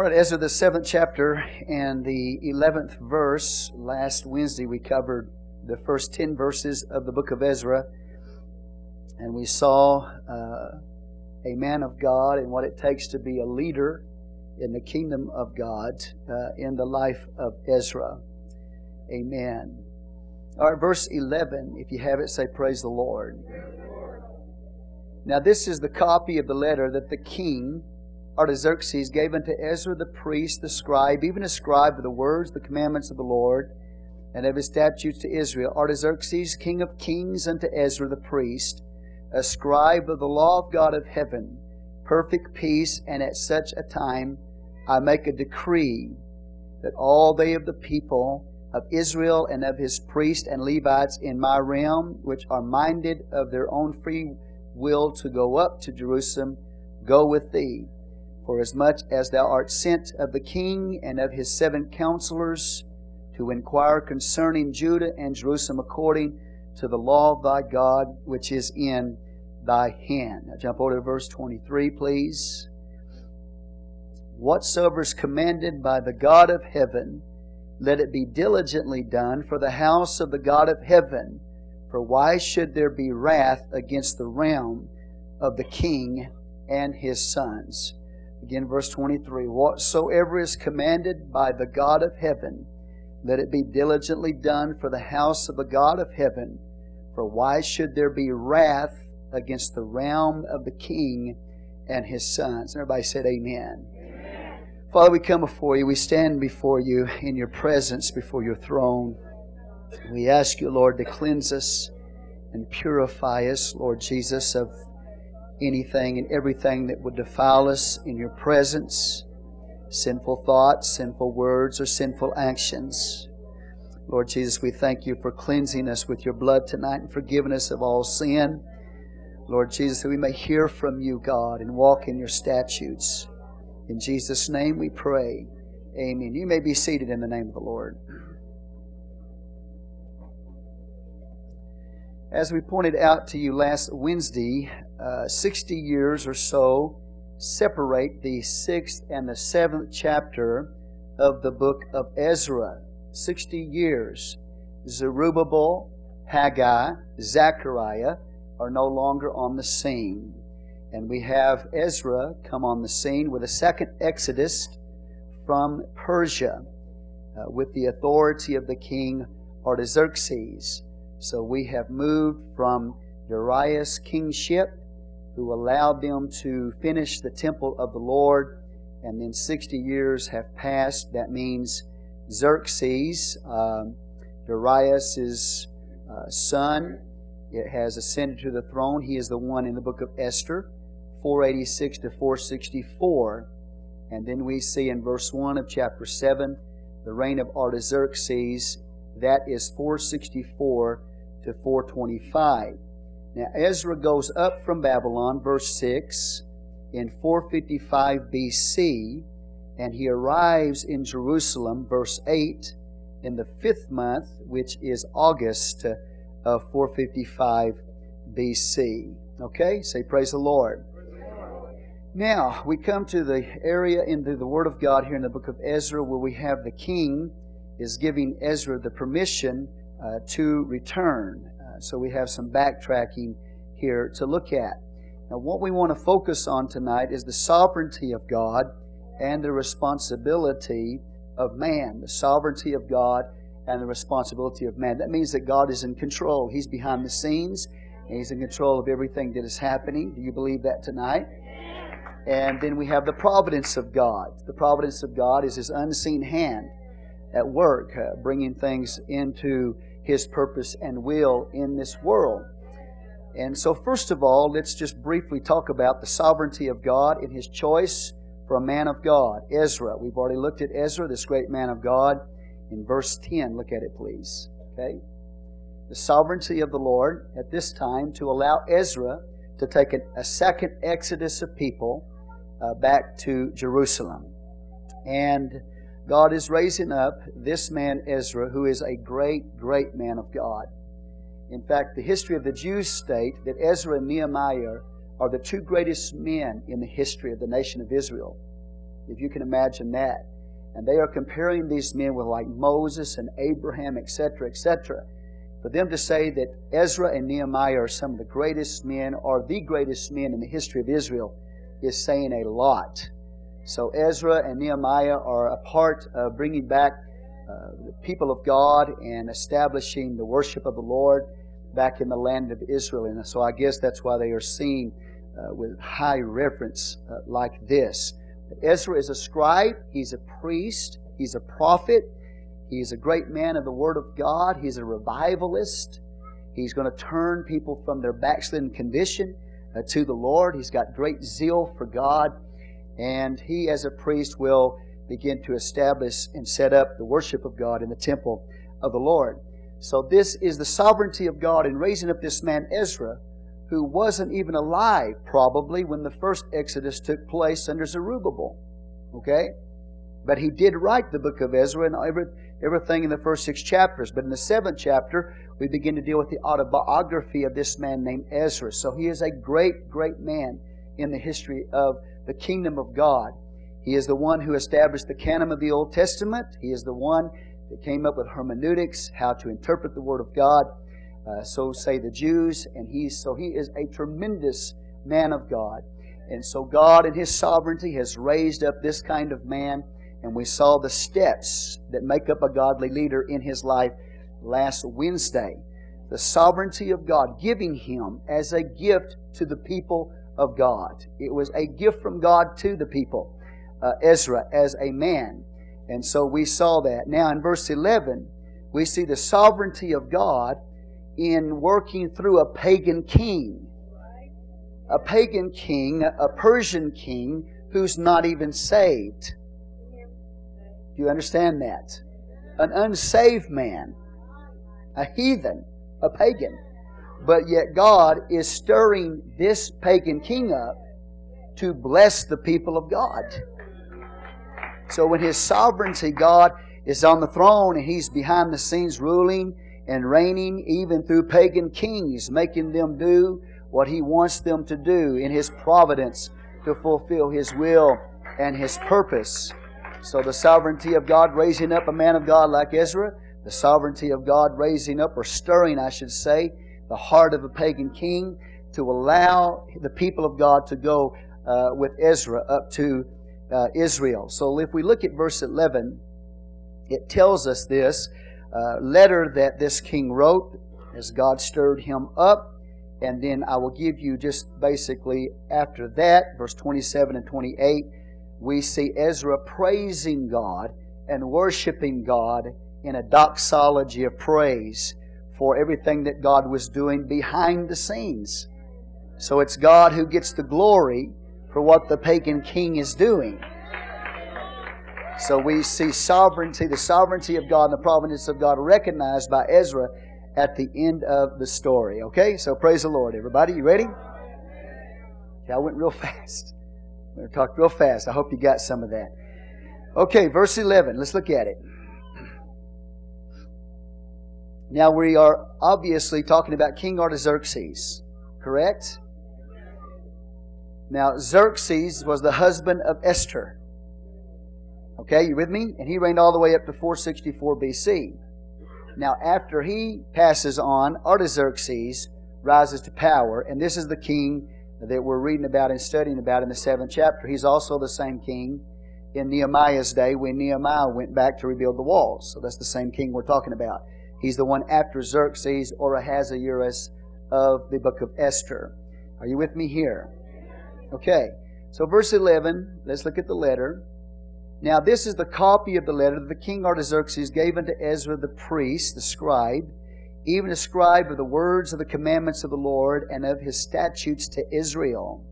All right, Ezra, the seventh chapter and the 11th verse. Last Wednesday we covered the first 10 verses of the book of Ezra, and we saw uh, a man of God and what it takes to be a leader in the kingdom of God uh, in the life of Ezra. Amen. All right, verse 11, if you have it, say, Praise the Lord. Now, this is the copy of the letter that the king Artaxerxes gave unto Ezra the priest, the scribe, even a scribe of the words, the commandments of the Lord, and of his statutes to Israel. Artaxerxes, king of kings, unto Ezra the priest, a scribe of the law of God of heaven, perfect peace, and at such a time I make a decree that all they of the people of Israel and of his priests and Levites in my realm, which are minded of their own free will to go up to Jerusalem, go with thee for as much as thou art sent of the king and of his seven counselors to inquire concerning Judah and Jerusalem according to the law of thy God which is in thy hand. Now jump over to verse 23, please. Whatsoever is commanded by the God of heaven, let it be diligently done for the house of the God of heaven. For why should there be wrath against the realm of the king and his sons? Again, verse 23 Whatsoever is commanded by the God of heaven, let it be diligently done for the house of the God of heaven. For why should there be wrath against the realm of the king and his sons? And everybody said, Amen. Amen. Father, we come before you. We stand before you in your presence, before your throne. We ask you, Lord, to cleanse us and purify us, Lord Jesus, of anything and everything that would defile us in your presence sinful thoughts, sinful words, or sinful actions. Lord Jesus, we thank you for cleansing us with your blood tonight and forgiving us of all sin. Lord Jesus, that we may hear from you, God, and walk in your statutes. In Jesus' name we pray. Amen. You may be seated in the name of the Lord. As we pointed out to you last Wednesday, uh, 60 years or so separate the sixth and the seventh chapter of the book of Ezra. 60 years. Zerubbabel, Haggai, Zechariah are no longer on the scene. And we have Ezra come on the scene with a second exodus from Persia uh, with the authority of the king Artaxerxes. So we have moved from Darius' kingship, who allowed them to finish the temple of the Lord, and then 60 years have passed. That means Xerxes, um, Darius' uh, son, it has ascended to the throne. He is the one in the book of Esther, 486 to 464. And then we see in verse 1 of chapter 7 the reign of Artaxerxes. That is 464 to 425. Now, Ezra goes up from Babylon, verse 6, in 455 BC, and he arrives in Jerusalem, verse 8, in the fifth month, which is August of 455 BC. Okay? Say, Praise the Lord. Now, we come to the area into the Word of God here in the book of Ezra where we have the king is giving Ezra the permission uh, to return. So we have some backtracking here to look at. Now, what we want to focus on tonight is the sovereignty of God and the responsibility of man. The sovereignty of God and the responsibility of man. That means that God is in control. He's behind the scenes, He's in control of everything that is happening. Do you believe that tonight? And then we have the providence of God. The providence of God is His unseen hand at work, uh, bringing things into his purpose and will in this world. And so, first of all, let's just briefly talk about the sovereignty of God in His choice for a man of God, Ezra. We've already looked at Ezra, this great man of God, in verse 10. Look at it, please. Okay? The sovereignty of the Lord at this time to allow Ezra to take a, second exodus of people uh, back to Jerusalem. And God is raising up this man Ezra, who is a great, great man of God. In fact, the history of the Jews state that Ezra and Nehemiah are the two greatest men in the history of the nation of Israel. if you can imagine that. And they are comparing these men with like Moses and Abraham, etc., etc. For them to say that Ezra and Nehemiah are some of the greatest men, or the greatest men in the history of Israel, is saying a lot. So Ezra and Nehemiah are a part of bringing back uh, the people of God and establishing the worship of the Lord back in the land of Israel. And so I guess that's why they are seen uh, with high reverence uh, like this. Ezra is a scribe, he's a priest, he's a prophet, he's a great man of the Word of God, he's a revivalist. He's going to turn people from their backslidden condition uh, to the Lord. He's got great zeal for God, and he, as a priest, will begin to establish and set up the worship of God in the temple of the Lord. So, this is the sovereignty of God in raising up this man Ezra, who wasn't even alive probably when the first Exodus took place under Zerubbabel. Okay? But he did write the book of Ezra and every, everything in the first six chapters. But in the seventh chapter, we begin to deal with the autobiography of this man named Ezra. So he is a great, great man in the history of the kingdom of God. He is the one who established the canon of the Old Testament. He is the one that came up with hermeneutics, how to interpret the Word of God. Uh, so say the Jews, and he so he is a tremendous man of God. And so God in His sovereignty has raised up this kind of man, and we saw the steps that make up a godly leader in his life last Wednesday. The sovereignty of God giving him as a gift to the people of God. It was a gift from God to the people. Uh, Ezra as a man. And so we saw that. Now in verse 11, we see the sovereignty of God in working through a pagan king. A pagan king, a Persian king, who's not even saved. Do you understand that? An unsaved man, a heathen, a pagan. But yet God is stirring this pagan king up to bless the people of God. So when His sovereignty, God is on the throne and He's behind the scenes ruling and reigning even through pagan kings, making them do what He wants them to do in His providence to fulfill His will and His purpose. So the sovereignty of God raising up a man of God like Ezra, the sovereignty of God raising up, or stirring, I should say, the heart of a pagan king to allow the people of God to go uh, with Ezra up to uh, Israel. So if we look at verse 11, it tells us this uh, letter that this king wrote as God stirred him up. And then I will give you just basically after that, verse 27 and 28, we see Ezra praising God and worshiping God in a doxology of praise for everything that God was doing behind the scenes. So it's God who gets the glory for what the pagan king is doing. So we see sovereignty, the sovereignty of God and the providence of God recognized by Ezra at the end of the story. Okay? So praise the Lord, everybody. You ready? Okay, I went real fast. I'm going real fast. I hope you got some of that. Okay, verse 11. Let's look at it. Now we are obviously talking about King Artaxerxes, correct? Now, Xerxes was the husband of Esther. Okay, you with me? And he reigned all the way up to 464 BC. Now, after he passes on, Artaxerxes rises to power, and this is the king that we're reading about and studying about in the seventh chapter. He's also the same king in Nehemiah's day when Nehemiah went back to rebuild the walls. So that's the same king we're talking about. He's the one after Xerxes or Ahasuerus of the book of Esther. Are you with me here? Okay. So verse 11, let's look at the letter. Now, this is the copy of the letter that the king Artaxerxes gave unto Ezra the priest, the scribe, even a scribe of the words of the commandments of the Lord and of his statutes to Israel.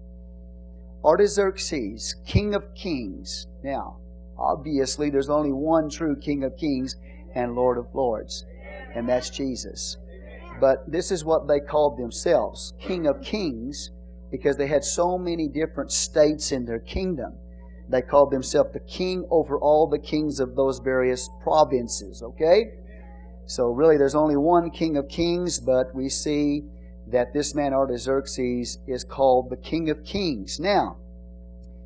Artaxerxes, king of kings. Now, obviously, there's only one true king of kings and Lord of lords, and that's Jesus. But this is what they called themselves, king of kings, because they had so many different states in their kingdom. They called themselves the king over all the kings of those various provinces, okay? So really there's only one king of kings, but we see that this man Artaxerxes is called the king of kings. Now,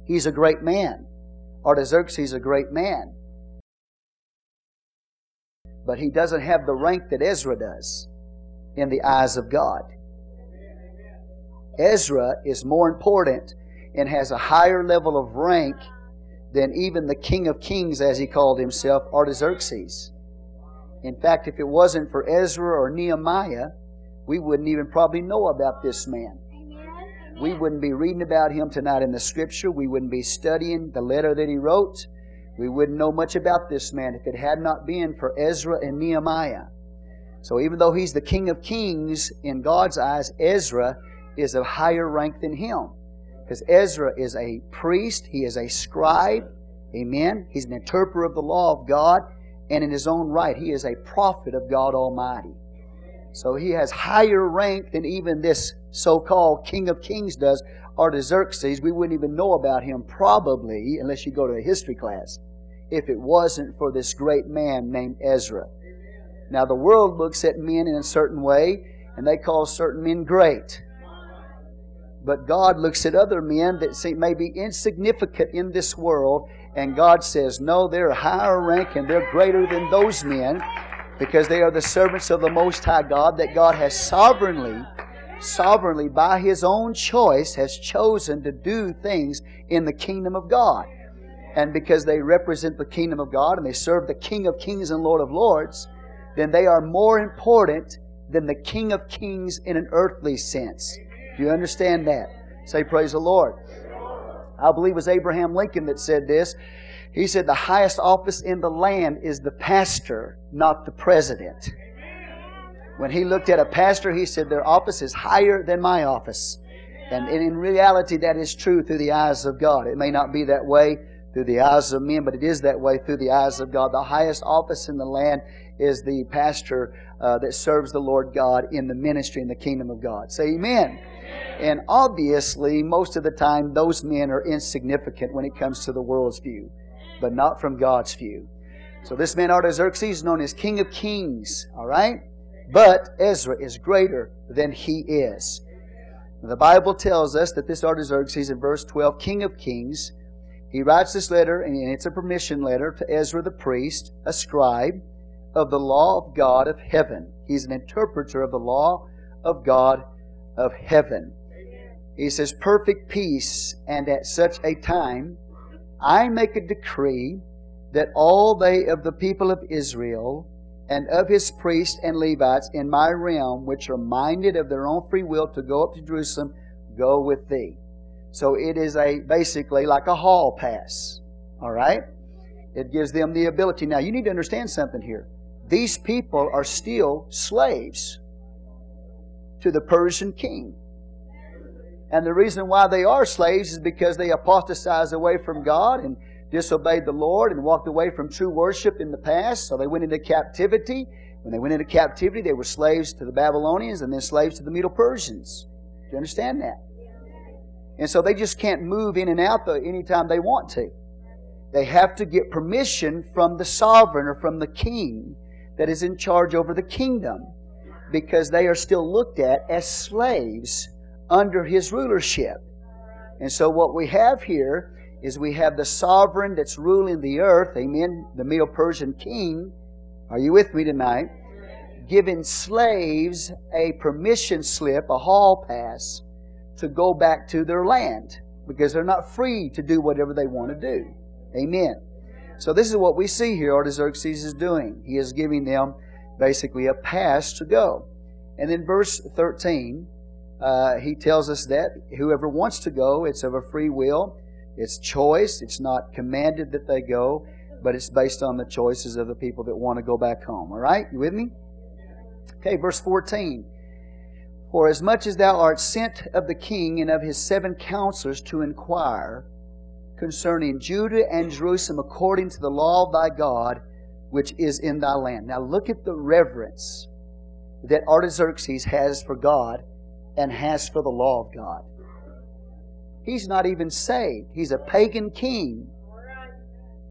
he's a great man. Artaxerxes is a great man. But he doesn't have the rank that Ezra does in the eyes of God. Ezra is more important and has a higher level of rank than even the King of Kings, as he called himself, Artaxerxes. In fact, if it wasn't for Ezra or Nehemiah, we wouldn't even probably know about this man. We wouldn't be reading about him tonight in the scripture. We wouldn't be studying the letter that he wrote. We wouldn't know much about this man if it had not been for Ezra and Nehemiah. So even though he's the king of kings, in God's eyes, Ezra is of higher rank than him. Because Ezra is a priest, he is a scribe, amen. He's an interpreter of the law of God, and in his own right, he is a prophet of God Almighty. So he has higher rank than even this so called King of Kings does, Artaxerxes. We wouldn't even know about him probably, unless you go to a history class, if it wasn't for this great man named Ezra. Now, the world looks at men in a certain way, and they call certain men great. But God looks at other men that seem may be insignificant in this world, and God says, No, they're higher rank and they're greater than those men because they are the servants of the Most High God that God has sovereignly, sovereignly, by His own choice, has chosen to do things in the kingdom of God. And because they represent the kingdom of God and they serve the King of Kings and Lord of Lords, then they are more important than the King of Kings in an earthly sense. Do you understand that? Say, Praise the Lord. I believe it was Abraham Lincoln that said this. He said the highest office in the land is the pastor, not the president. When he looked at a pastor, he said their office is higher than my office. And in reality, that is true through the eyes of God. It may not be that way through the eyes of men, but it is that way through the eyes of God. The highest office in the land is the pastor uh, that serves the Lord God in the ministry in the kingdom of God. Say amen. And obviously, most of the time, those men are insignificant when it comes to the world's view but not from God's view. So this man Artaxerxes known as King of Kings, all right? But Ezra is greater than he is. The Bible tells us that this Artaxerxes in verse 12, King of Kings, he writes this letter, and it's a permission letter to Ezra the priest, a scribe of the law of God of heaven. He's an interpreter of the law of God of heaven. He says, Perfect peace, and at such a time I make a decree that all they of the people of Israel and of his priests and Levites in my realm, which are minded of their own free will to go up to Jerusalem, go with thee. So it is a basically like a hall pass. All right? It gives them the ability. Now you need to understand something here. These people are still slaves to the Persian king. And the reason why they are slaves is because they apostatized away from God and disobeyed the Lord and walked away from true worship in the past. So they went into captivity. When they went into captivity, they were slaves to the Babylonians and then slaves to the Medo Persians. Do you understand that? And so they just can't move in and out anytime they want to. They have to get permission from the sovereign or from the king that is in charge over the kingdom because they are still looked at as slaves under his rulership. And so what we have here is we have the sovereign that's ruling the earth, amen, the Medo Persian king. Are you with me tonight? Giving slaves a permission slip, a hall pass, to go back to their land because they're not free to do whatever they want to do. Amen. So this is what we see here Artaxerxes is doing. He is giving them basically a pass to go. And then verse 13 uh, he tells us that whoever wants to go, it's of a free will, it's choice, it's not commanded that they go, but it's based on the choices of the people that want to go back home. All right? You with me? Okay, verse 14. For as much as thou art sent of the king and of his seven counselors to inquire concerning Judah and Jerusalem according to the law of thy God, which is in thy land. Now look at the reverence that Artaxerxes has for God and has for the law of God. He's not even saved. He's a pagan king.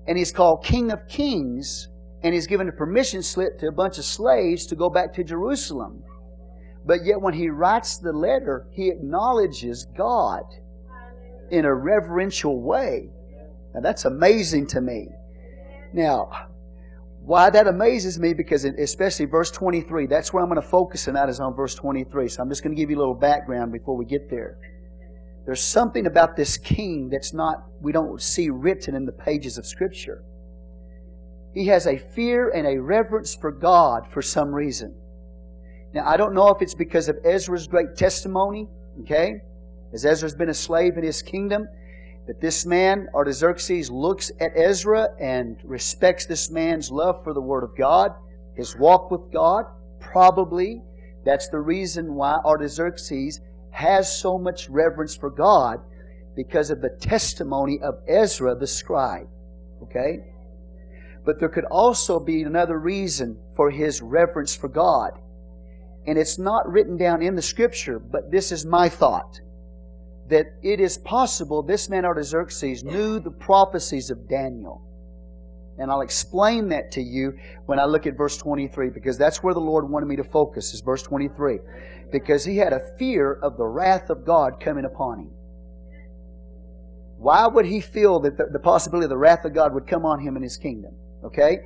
And he's called King of Kings. And he's given a permission slip to a bunch of slaves to go back to Jerusalem. But yet, when he writes the letter, he acknowledges God in a reverential way. Now that's amazing to me. Now, why that amazes me because especially verse 23, that's where I'm going to focus on that is on verse 23. So I'm just going to give you a little background before we get there. There's something about this king that's not we don't see written in the pages of scripture. He has a fear and a reverence for God for some reason. Now I don't know if it's because of Ezra's great testimony, okay? As Ezra's been a slave in his kingdom, that this man, Artaxerxes, looks at Ezra and respects this man's love for the Word of God, his walk with God. Probably that's the reason why Artaxerxes has so much reverence for God because of the testimony of Ezra the scribe. Okay? But there could also be another reason for his reverence for God. And it's not written down in the scripture, but this is my thought that it is possible this man Artaxerxes knew the prophecies of Daniel. And I'll explain that to you when I look at verse 23 because that's where the Lord wanted me to focus is verse 23. Because he had a fear of the wrath of God coming upon him. Why would he feel that the, possibility of the wrath of God would come on him in his kingdom? Okay?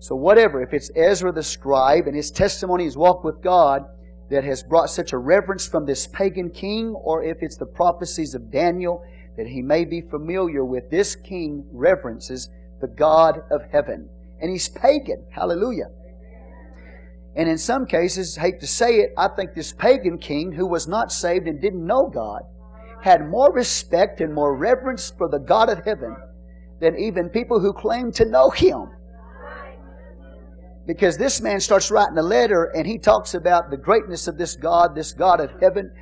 So whatever, if it's Ezra the scribe and his testimony, his walk with God, that has brought such a reverence from this pagan king, or if it's the prophecies of Daniel that he may be familiar with, this king reverences the God of heaven. And he's pagan. Hallelujah. And in some cases, hate to say it, I think this pagan king who was not saved and didn't know God had more respect and more reverence for the God of heaven than even people who claim to know him. Because this man starts writing a letter and he talks about the greatness of this God, this God of heaven.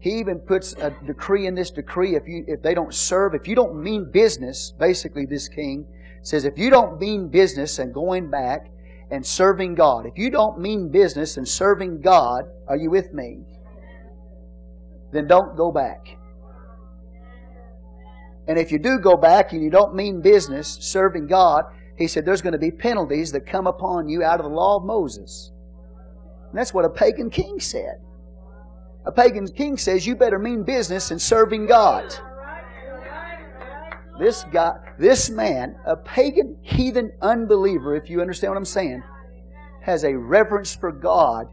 He even puts a decree in this decree if you if they don't serve, if you don't mean business, basically this king says if you don't mean business and going back and serving God, if you don't mean business and serving God, are you with me? Then don't go back. And if you do go back and you don't mean business serving God, he said, There's going to be penalties that come upon you out of the law of Moses. And that's what a pagan king said. A pagan king says, You better mean business in serving God. This guy, this man, a pagan, heathen unbeliever, if you understand what I'm saying, has a reverence for God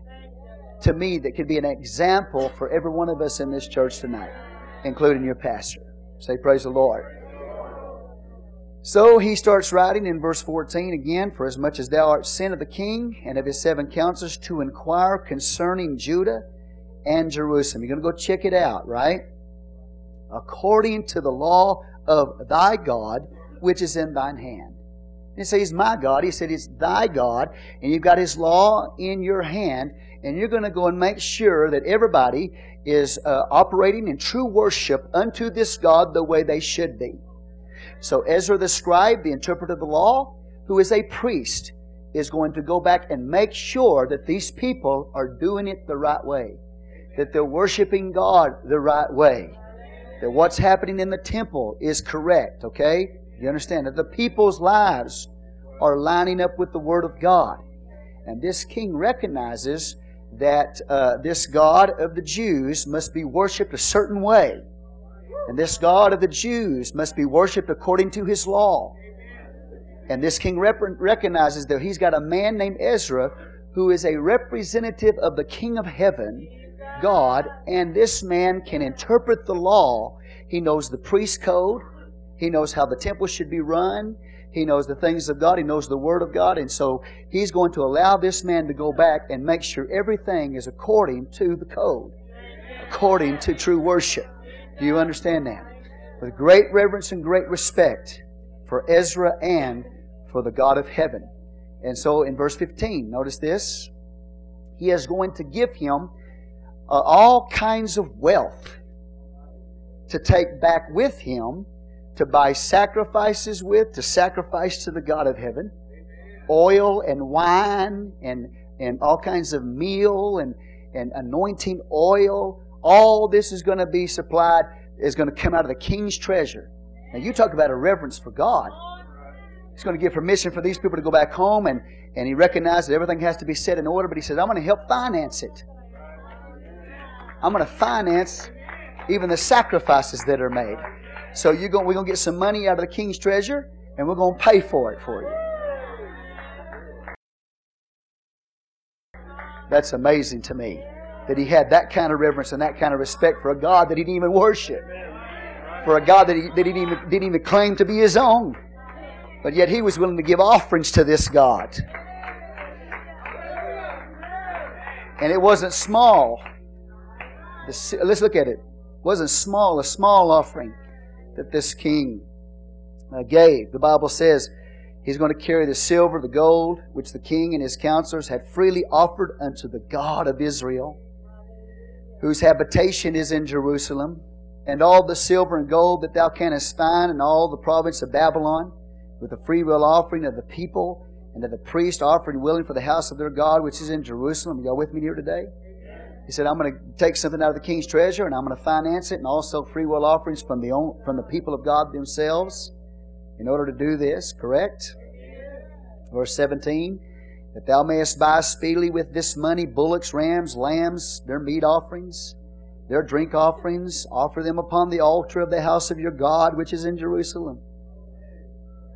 to me that could be an example for every one of us in this church tonight, including your pastor. Say, Praise the Lord. So he starts writing in verse 14 again, For as much as thou art sent of the king and of his seven counselors to inquire concerning Judah and Jerusalem. You're going to go check it out, right? According to the law of thy God, which is in thine hand. He says, He's my God. He said, It's thy God, and you've got His law in your hand, and you're going to go and make sure that everybody is uh, operating in true worship unto this God the way they should be. So Ezra the scribe, the interpreter of the law, who is a priest, is going to go back and make sure that these people are doing it the right way, that they're worshiping God the right way, that what's happening in the temple is correct, okay? You understand that the people's lives are lining up with the Word of God. And this king recognizes that uh, this God of the Jews must be worshiped a certain way. And this God of the Jews must be worshiped according to his law. And this king rep- recognizes that he's got a man named Ezra who is a representative of the King of heaven, God, and this man can interpret the law. He knows the priest code, he knows how the temple should be run, he knows the things of God, he knows the Word of God, and so he's going to allow this man to go back and make sure everything is according to the code, according to true worship. Do you understand that? With great reverence and great respect for Ezra and for the God of heaven. And so in verse 15, notice this. He is going to give him uh, all kinds of wealth to take back with him to buy sacrifices with, to sacrifice to the God of heaven. Oil and wine and, and all kinds of meal and, and anointing oil all this is going to be supplied, is going to come out of the king's treasure. Now, you talk about a reverence for God. He's going to give permission for these people to go back home, and, and he recognizes that everything has to be set in order, but he says, I'm going to help finance it. I'm going to finance even the sacrifices that are made. So you're going, we're going to get some money out of the king's treasure, and we're going to pay for it for you. That's amazing to me that he had that kind of reverence and that kind of respect for a God that he didn't even worship, for a God that he, that he didn't, even, didn't even claim to be his own. But yet he was willing to give offerings to this God. And it wasn't small. Let's look at it. It wasn't small, a small offering that this king uh, gave. The Bible says he's going to carry the silver, the gold, which the king and his counselors had freely offered unto the God of Israel, whose habitation is in Jerusalem, and all the silver and gold that thou canst find in all the province of Babylon, with the freewill offering of the people and of the priest offering willing for the house of their God, which is in Jerusalem. Y'all with me here today? He said, I'm going to take something out of the king's treasure and I'm going to finance it and also free will offerings from the, own, from the people of God themselves in order to do this, correct? Verse 17, that thou mayest buy speedily with this money bullocks, rams, lambs, their meat offerings, their drink offerings, offer them upon the altar of the house of your God, which is in Jerusalem.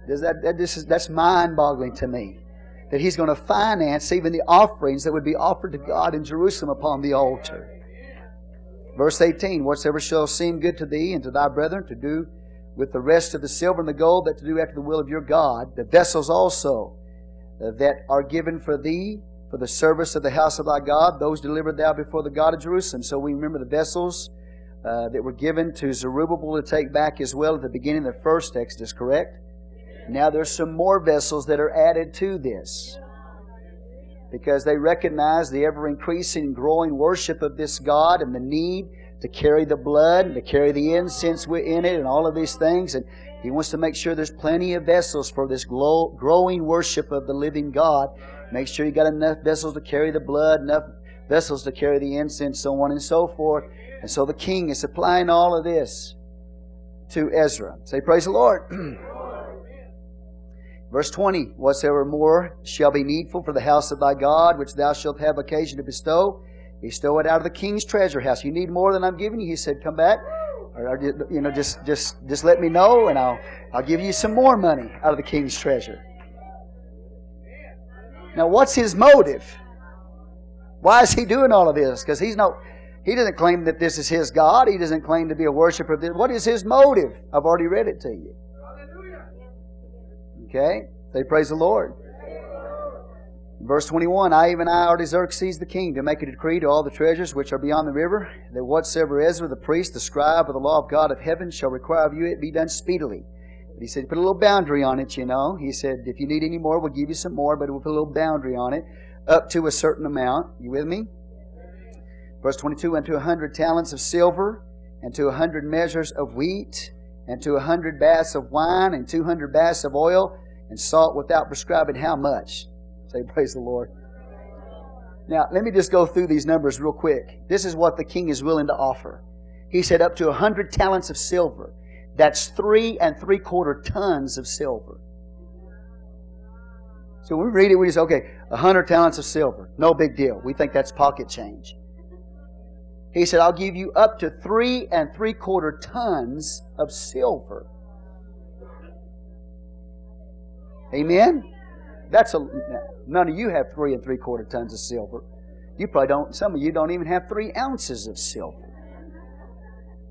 Does that, that this is, that's mind boggling to me that He's going to finance even the offerings that would be offered to God in Jerusalem upon the altar. Verse 18 Whatsoever shall seem good to thee and to thy brethren to do with the rest of the silver and the gold, that to do after the will of your God, the vessels also that are given for thee for the service of the house of thy God, those delivered thou before the God of Jerusalem. So we remember the vessels uh, that were given to Zerubbabel to take back as well at the beginning of the first Exodus, correct? Now there's some more vessels that are added to this because they recognize the ever increasing growing worship of this God and the need to carry the blood and to carry the incense in it and all of these things. And he wants to make sure there's plenty of vessels for this growing worship of the living God. Make sure you got enough vessels to carry the blood, enough vessels to carry the incense, so on and so forth. And so the king is supplying all of this to Ezra. Say, Praise the Lord. Verse 20, Whatsoever more shall be needful for the house of thy God, which thou shalt have occasion to bestow, bestow it out of the king's treasure house. You need more than I'm giving you. He said, Come back. Or, you know, just, just, just let me know and I'll, I'll give you some more money out of the king's treasure. Now, what's his motive? Why is he doing all of this? Because he's not, he doesn't claim that this is his God. He doesn't claim to be a worshiper of this. What is his motive? I've already read it to you. Okay? Say, Praise the Lord. Verse 21 I, even I, Artaxerxes the king, to make a decree to all the treasures which are beyond the river, that whatsoever Ezra the priest, the scribe of the law of God of heaven, shall require of you, it be done speedily. But he said, put a little boundary on it, you know. He said, if you need any more, we'll give you some more, but we'll put a little boundary on it, up to a certain amount. You with me? Verse 22 And to a hundred talents of silver, and to a hundred measures of wheat, and to a hundred baths of wine, and two hundred baths of oil, and salt without prescribing how much. Say, praise the Lord. Now, let me just go through these numbers real quick. This is what the king is willing to offer. He said up to a hundred talents of silver. That's three and three quarter tons of silver. So when we read it, we just, okay, a hundred talents of silver. No big deal. We think that's pocket change. He said, I'll give you up to three and three quarter tons of silver. Amen? That's a none of you have three and three quarter tons of silver. You probably don't, some of you don't even have three ounces of silver.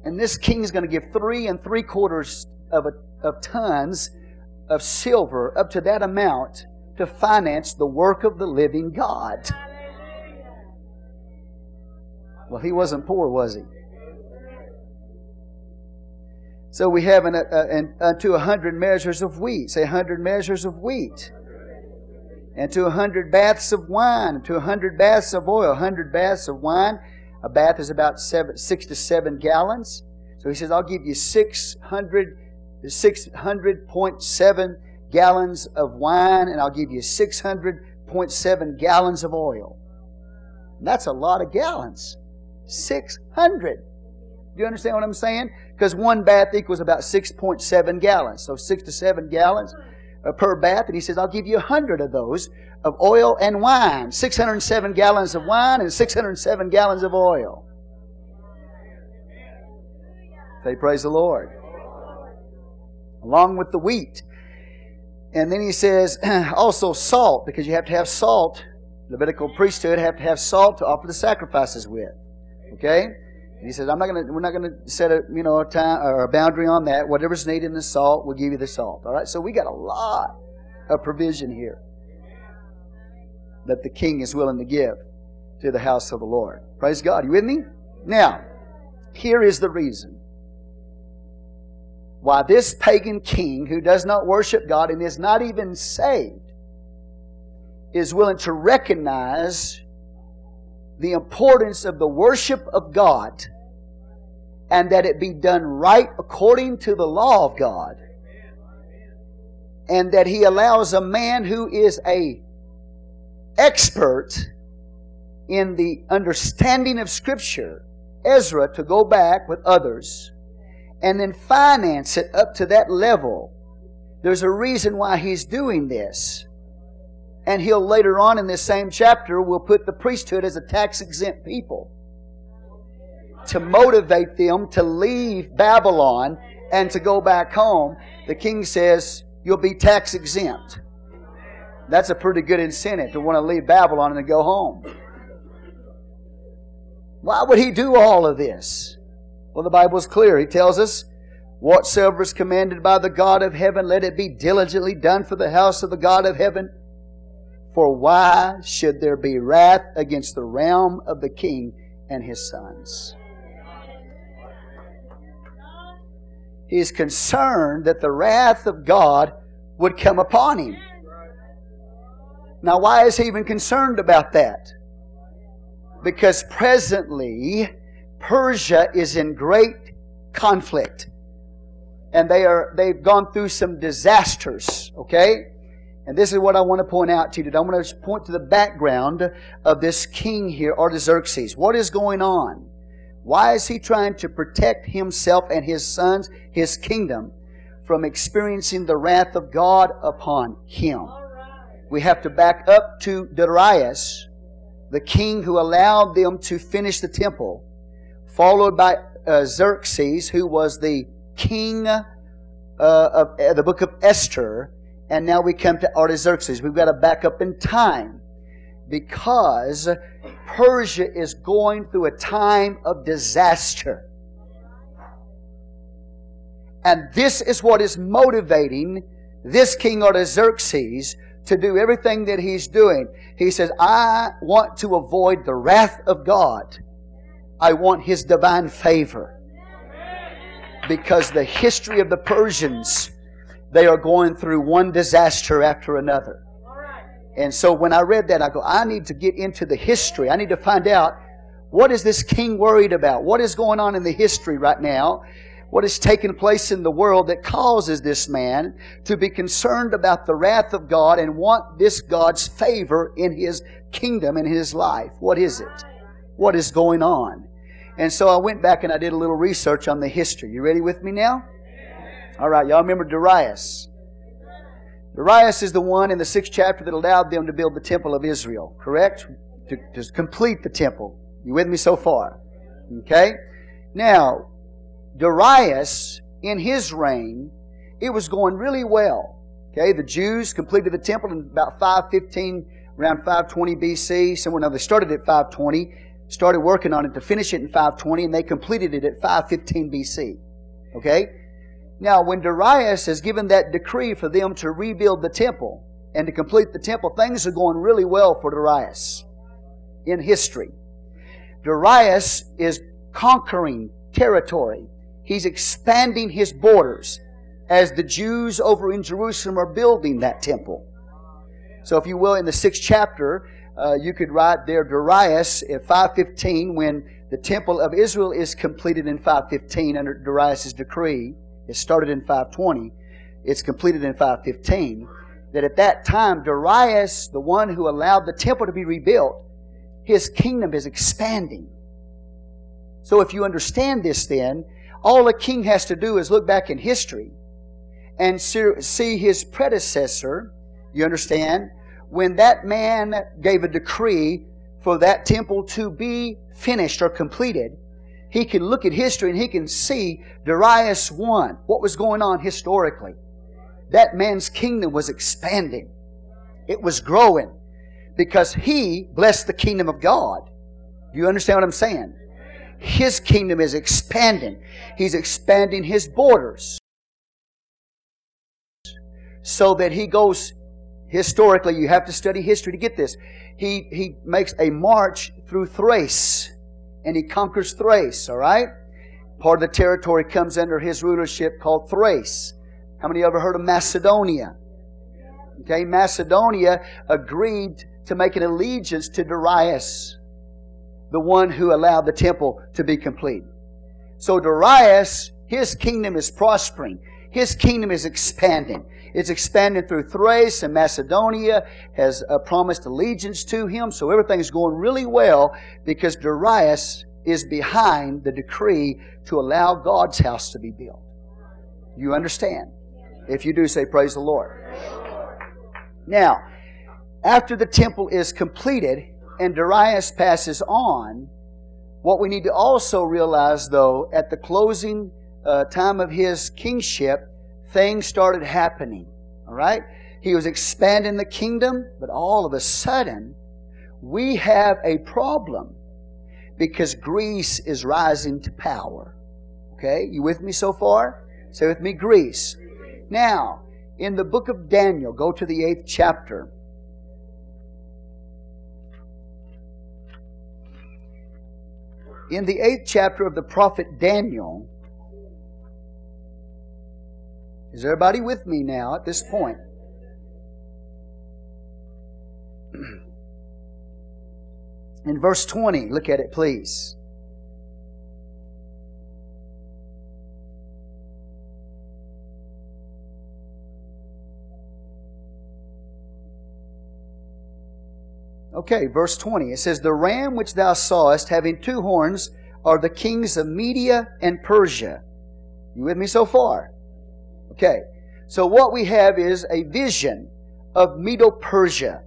And this king is going to give three and three quarters of, a, of tons of silver up to that amount to finance the work of the living God. Well, he wasn't poor, was he? So we have an, uh, uh, an, unto a hundred measures of wheat. Say a hundred measures of wheat. And to a hundred baths of wine. And to a hundred baths of oil. A hundred baths of wine. A bath is about seven, six to seven gallons. So he says, I'll give you 600, 600.7 gallons of wine, and I'll give you 600.7 gallons of oil. And that's a lot of gallons. 600. Do you understand what I'm saying? Because one bath equals about 6.7 gallons. So 6 to 7 gallons uh, per bath. And he says, I'll give you a 100 of those of oil and wine. 607 gallons of wine and 607 gallons of oil. Say, praise the Lord. along with the wheat. And then he says also salt, because you have to have salt. Levitical priesthood have to have salt to offer the sacrifices with. Okay? And he says, I'm not gonna we're not gonna set a you know a time or a boundary on that. Whatever's needed in the salt, we'll give you the salt. All right? So we got a lot of provision here that the king is willing to give to the house of the Lord. Praise God. You with me? Now, here is the reason why this pagan king who does not worship God and is not even saved is willing to recognize the importance of the worship of God and that it be done right according to the law of God and that he allows a man who is a expert in the understanding of scripture Ezra to go back with others and then finance it up to that level. There's a reason why he's doing this. And he'll later on in this same chapter will put the priesthood as a tax exempt people to motivate them to leave Babylon and to go back home. The king says, You'll be tax exempt. That's a pretty good incentive to want to leave Babylon and to go home. Why would he do all of this? Well, the Bible is clear. He tells us, Whatsoever is commanded by the God of heaven, let it be diligently done for the house of the God of heaven. For why should there be wrath against the realm of the king and his sons? He is concerned that the wrath of God would come upon him. Now, why is he even concerned about that? Because presently, Persia is in great conflict. And they are, they've gone through some disasters, okay? And this is what I want to point out to you today. I want to point to the background of this king here, Artaxerxes. What is going on? Why is he trying to protect himself and his sons, his kingdom, from experiencing the wrath of God upon him? We have to back up to Darius, the king who allowed them to finish the temple, followed by uh, Xerxes, who was the king uh, of uh, the book of Esther, and now we come to Artaxerxes. We've got to back up in time because Persia is going through a time of disaster. And this is what is motivating this king Artaxerxes to do everything that he's doing. He says, I want to avoid the wrath of God. I want his divine favor. Because the history of the Persians, they are going through one disaster after another. And so when I read that, I go, I need to get into the history. I need to find out what is this king worried about? What is going on in the history right now? what is taking place in the world that causes this man to be concerned about the wrath of God and want this God's favor in his kingdom and his life. What is it? What is going on? And so I went back and I did a little research on the history. You ready with me now? All right, y'all remember Darius. Darius is the one in the sixth chapter that allowed them to build the temple of Israel, correct? To, to complete the temple. You with me so far? Okay? Now, Darius, in his reign, it was going really well. Okay, the Jews completed the temple in about 515, around 520 BC. Somewhere now they started at 520, started working on it to finish it in 520, and they completed it at 515 BC. Okay? Now, when Darius has given that decree for them to rebuild the temple and to complete the temple, things are going really well for Darius in history. Darius is conquering territory. He's expanding his borders as the Jews over in Jerusalem are building that temple. So, if you will, in the sixth chapter, uh, you could write there Darius at 515 when the temple of Israel is completed in 515 under Darius' decree. It started in 520. It's completed in 515. That at that time, Darius, the one who allowed the temple to be rebuilt, his kingdom is expanding. So if you understand this then, all a king has to do is look back in history and see his predecessor, you understand, when that man gave a decree for that temple to be finished or completed, he can look at history and he can see Darius I, what was going on historically. That man's kingdom was expanding. It was growing because he blessed the kingdom of God. Do you understand what I'm saying? His kingdom is expanding. He's expanding his borders so that he goes historically. You have to study history to get this. He, he makes a march through Thrace and he conquers Thrace, all right? Part of the territory comes under his rulership called Thrace. How many ever heard of Macedonia? Okay, Macedonia agreed to make an allegiance to Darius, the one who allowed the temple to be complete. So Darius, his kingdom is prospering. His kingdom is expanding. It's expanding through Thrace and Macedonia, has uh, promised allegiance to him. So everything's going really well because Darius is behind the decree to allow God's house to be built. You understand? If you do, say, Praise the Lord. Now, after the temple is completed and Darius passes on, what we need to also realize, though, at the closing uh, time of his kingship, things started happening. All right? He was expanding the kingdom, but all of a sudden, we have a problem because Greece is rising to power. Okay? You with me so far? Say with me, Greece. Now, in the book of Daniel, go to the eighth chapter. In the eighth chapter of the prophet Daniel, is everybody with me now at this point? In verse 20, look at it, please. Okay, verse 20. It says, The ram which thou sawest, having two horns, are the kings of Media and Persia. You with me so far? Okay. So what we have is a vision of Medo Persia.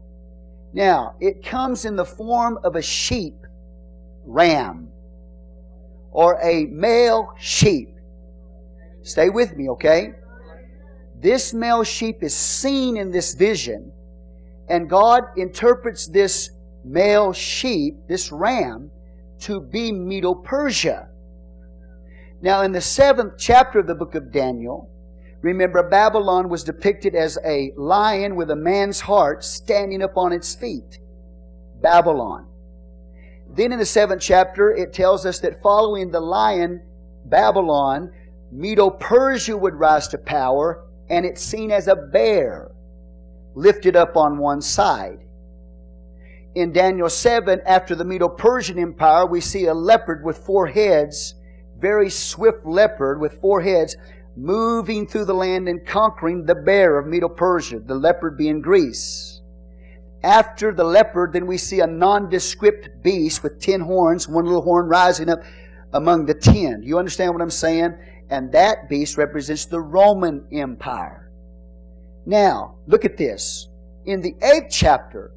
Now, it comes in the form of a sheep, ram, or a male sheep. Stay with me, okay? This male sheep is seen in this vision, and God interprets this male sheep, this ram, to be Medo Persia. Now, in the seventh chapter of the book of Daniel, Remember, Babylon was depicted as a lion with a man's heart standing up on its feet. Babylon. Then in the seventh chapter, it tells us that following the lion, Babylon, Medo Persia would rise to power, and it's seen as a bear lifted up on one side. In Daniel 7, after the Medo Persian Empire, we see a leopard with four heads, very swift leopard with four heads, moving through the land and conquering the bear of Medo Persia, the leopard being Greece. After the leopard, then we see a nondescript beast with ten horns, one little horn rising up among the ten. You understand what I'm saying? And that beast represents the Roman Empire. Now, look at this. In the eighth chapter,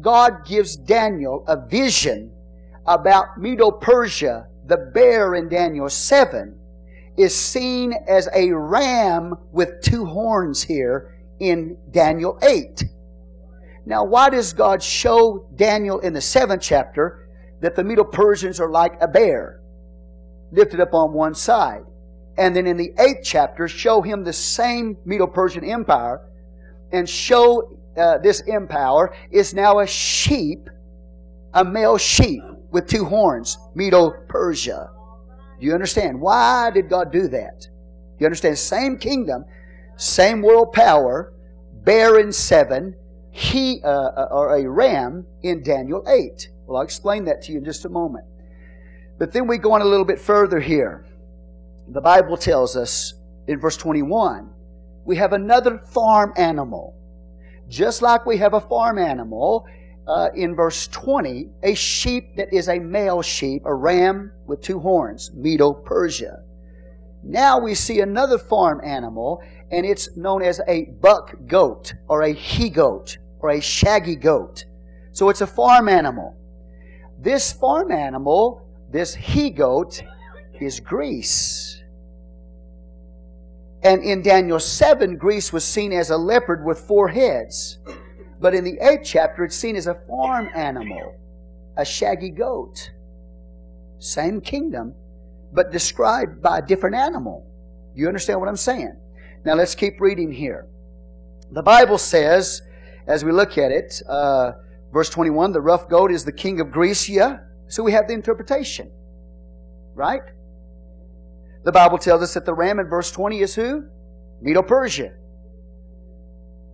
God gives Daniel a vision about Medo Persia, the bear in Daniel 7, is seen as a ram with two horns here in Daniel 8. Now, why does God show Daniel in the seventh chapter that the Medo Persians are like a bear, lifted up on one side? And then in the eighth chapter, show him the same Medo Persian empire and show uh, this empire is now a sheep, a male sheep with two horns, Medo Persia. Do you understand? Why did God do that? You understand? Same kingdom, same world power, bear in seven, he uh, uh, or a ram in Daniel 8. Well, I'll explain that to you in just a moment. But then we go on a little bit further here. The Bible tells us in verse 21 we have another farm animal. Just like we have a farm animal, uh, in verse 20, a sheep that is a male sheep, a ram with two horns, Medo Persia. Now we see another farm animal, and it's known as a buck goat, or a he goat, or a shaggy goat. So it's a farm animal. This farm animal, this he goat, is Greece. And in Daniel 7, Greece was seen as a leopard with four heads. But in the 8th chapter, it's seen as a farm animal, a shaggy goat. Same kingdom, but described by a different animal. You understand what I'm saying? Now let's keep reading here. The Bible says, as we look at it, uh, verse 21, the rough goat is the king of Grecia. So we have the interpretation. Right? The Bible tells us that the ram in verse 20 is who? Medo Persia.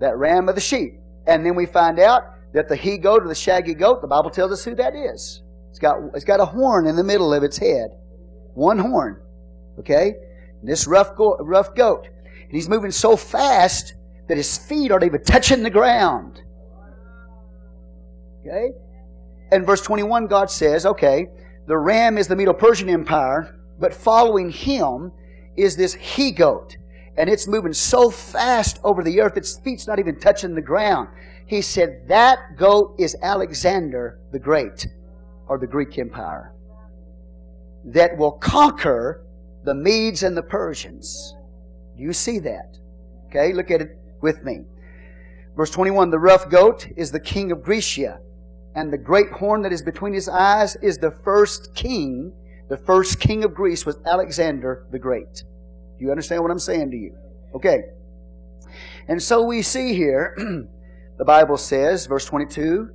That ram of the sheep. And then we find out that the he goat or the shaggy goat, the Bible tells us who that is. It's got, it's got a horn in the middle of its head. One horn. Okay? And this rough, go, rough goat. And he's moving so fast that his feet aren't even touching the ground. Okay? And verse 21, God says, okay, the ram is the Medo Persian Empire, but following him is this he goat. And it's moving so fast over the earth, its feet's not even touching the ground. He said, that goat is Alexander the Great, or the Greek Empire, that will conquer the Medes and the Persians. Do you see that? Okay, look at it with me. Verse 21 The rough goat is the king of Grecia, and the great horn that is between his eyes is the first king. The first king of Greece was Alexander the Great. Do you understand what I'm saying to you? Okay. And so we see here, the Bible says, verse 22,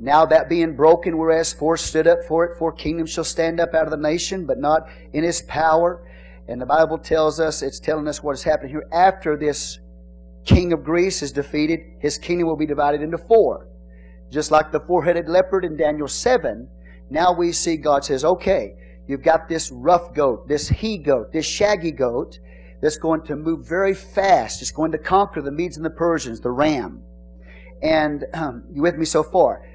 now that being broken, whereas four stood up for it, four kingdoms shall stand up out of the nation, but not in his power. And the Bible tells us, it's telling us what is happening here. After this king of Greece is defeated, his kingdom will be divided into four. Just like the four headed leopard in Daniel 7, now we see God says, okay, you've got this rough goat, this he goat, this shaggy goat that's going to move very fast. It's going to conquer the Medes and the Persians, the ram. And um, you with me so far?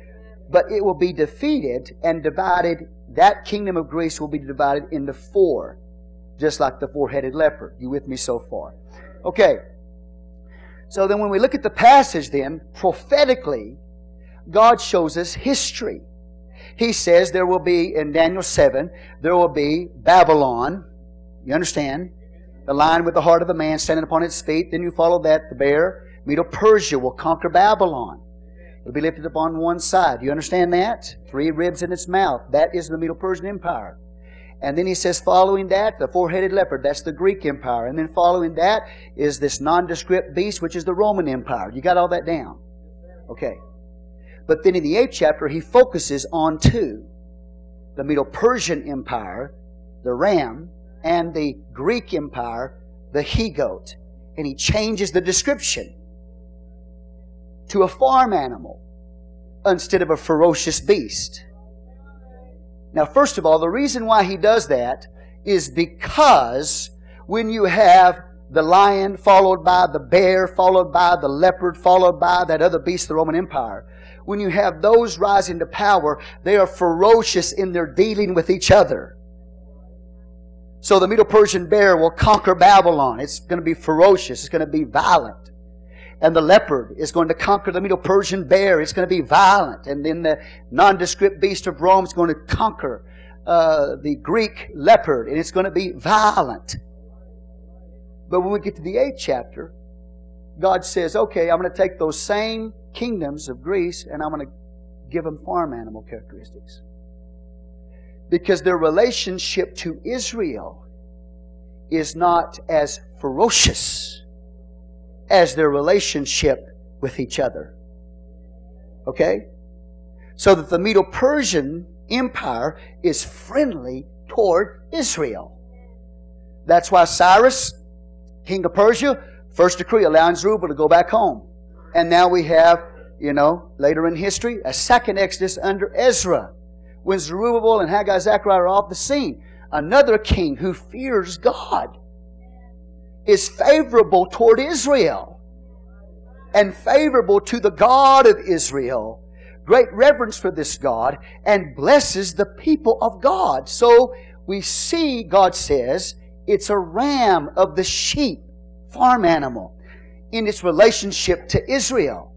But it will be defeated and divided. That kingdom of Greece will be divided into four just like the four headed leopard. You with me so far? Okay. So then, when we look at the passage, then, prophetically, God shows us history. He says there will be, in Daniel 7, there will be Babylon. You understand? The lion with the heart of a man standing upon its feet. Then you follow that, the bear. Medo Persia will conquer Babylon. It'll be lifted up on one side. You understand that? Three ribs in its mouth. That is the Medo Persian Empire. And then he says, following that, the four headed leopard, that's the Greek Empire. And then following that is this nondescript beast, which is the Roman Empire. You got all that down? Okay. But then in the eighth chapter, he focuses on two the Medo Persian Empire, the ram, and the Greek Empire, the he goat. And he changes the description to a farm animal instead of a ferocious beast. Now, first of all, the reason why he does that is because when you have the lion followed by the bear, followed by the leopard, followed by that other beast, the Roman Empire, when you have those rising to power, they are ferocious in their dealing with each other. So the Medo Persian bear will conquer Babylon. It's going to be ferocious. It's going to be violent and the leopard is going to conquer the Medo Persian bear. It's going to be violent. And then the nondescript beast of Rome is going to conquer uh, the Greek leopard, and it's going to be violent. But when we get to the eighth chapter, God says, okay, I'm going to take those same kingdoms of Greece and I'm going to give them farm animal characteristics. Because their relationship to Israel is not as ferocious as their relationship with each other. Okay? So that the Medo Persian Empire is friendly toward Israel. That's why Cyrus, king of Persia, first decree allowing Zerubbabel to go back home. And now we have, you know, later in history, a second Exodus under Ezra. When Zerubbabel and Haggai Zechariah are off the scene. Another king who fears God is favorable toward Israel and favorable to the God of Israel. Great reverence for this God and blesses the people of God. So we see, God says, it's a ram of the sheep, farm animal, in its relationship to Israel.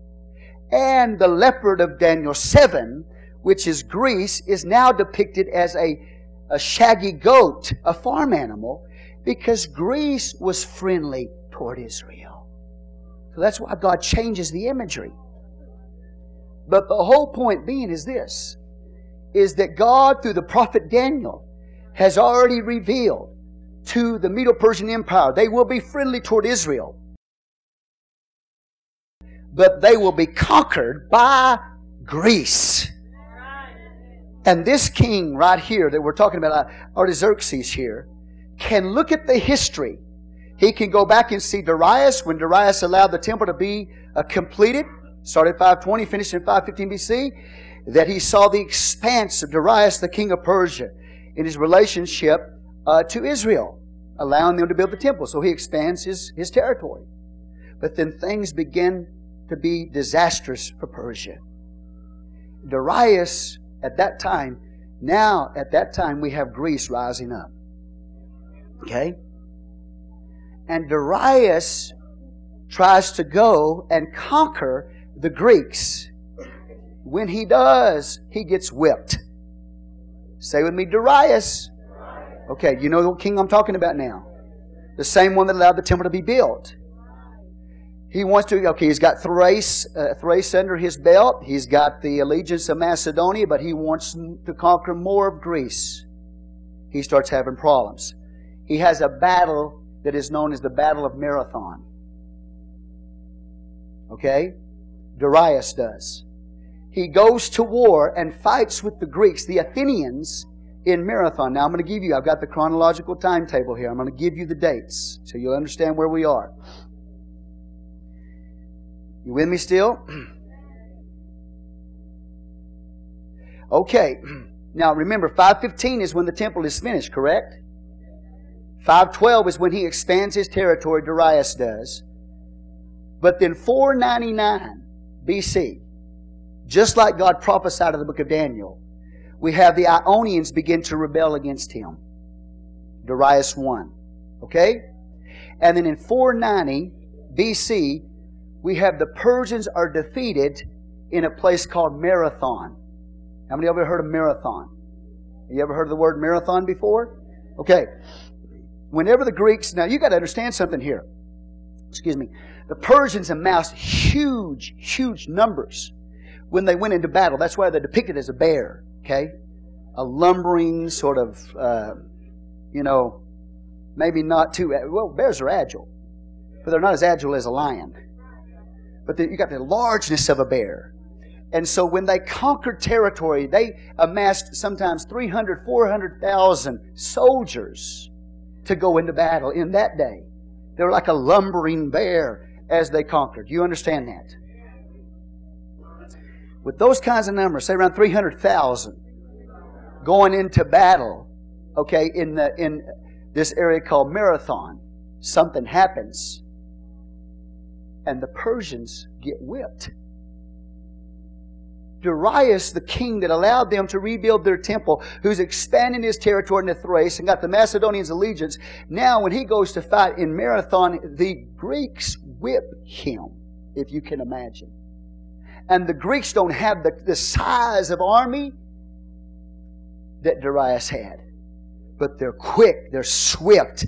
And the leopard of Daniel 7, which is Greece, is now depicted as a a shaggy goat, a farm animal, because Greece was friendly toward Israel. So that's why God changes the imagery. But the whole point being is this is that God, through the prophet Daniel, has already revealed to the Medo Persian Empire they will be friendly toward Israel, but they will be conquered by Greece. And this king right here that we're talking about, Artaxerxes here, can look at the history. He can go back and see Darius when Darius allowed the temple to be uh, completed, started 520, finished in 515 BC, that he saw the expanse of Darius, the king of Persia, in his relationship uh, to Israel, allowing them to build the temple. So he expands his, his territory. But then things begin to be disastrous for Persia. Darius at that time, now at that time we have Greece rising up. Okay? And Darius tries to go and conquer the Greeks. When he does, he gets whipped. Say with me, Darius. Okay, you know the king I'm talking about now. The same one that allowed the temple to be built. He wants to, okay, he's got Thrace, uh, Thrace under his belt. He's got the allegiance of Macedonia, but he wants to conquer more of Greece. He starts having problems. He has a battle that is known as the Battle of Marathon. Okay? Darius does. He goes to war and fights with the Greeks, the Athenians, in Marathon. Now I'm going to give you, I've got the chronological timetable here. I'm going to give you the dates so you'll understand where we are. You with me still? Okay. Now remember, 515 is when the temple is finished, correct? 512 is when he expands his territory, Darius does. But then 499 BC, just like God prophesied in the book of Daniel, we have the Ionians begin to rebel against him. Darius 1. Okay? And then in 490 BC, we have the Persians are defeated in a place called Marathon. How many of you ever heard of Marathon? You ever heard of the word marathon before? Okay. Whenever the Greeks, now you got to understand something here. Excuse me. The Persians amassed huge, huge numbers when they went into battle. That's why they're depicted as a bear, okay? A lumbering sort of, uh, you know, maybe not too, well, bears are agile, but they're not as agile as a lion but the, you got the largeness of a bear. And so when they conquered territory, they amassed sometimes 300, 400,000 soldiers to go into battle in that day. They were like a lumbering bear as they conquered. You understand that? With those kinds of numbers, say around 300,000 going into battle, okay, in, the, in this area called Marathon, something happens and the Persians get whipped. Darius, the king that allowed them to rebuild their temple, who's expanding his territory into Thrace and got the Macedonians' allegiance, now when he goes to fight in Marathon, the Greeks whip him, if you can imagine. And the Greeks don't have the, the size of army that Darius had. But they're quick, they're swift,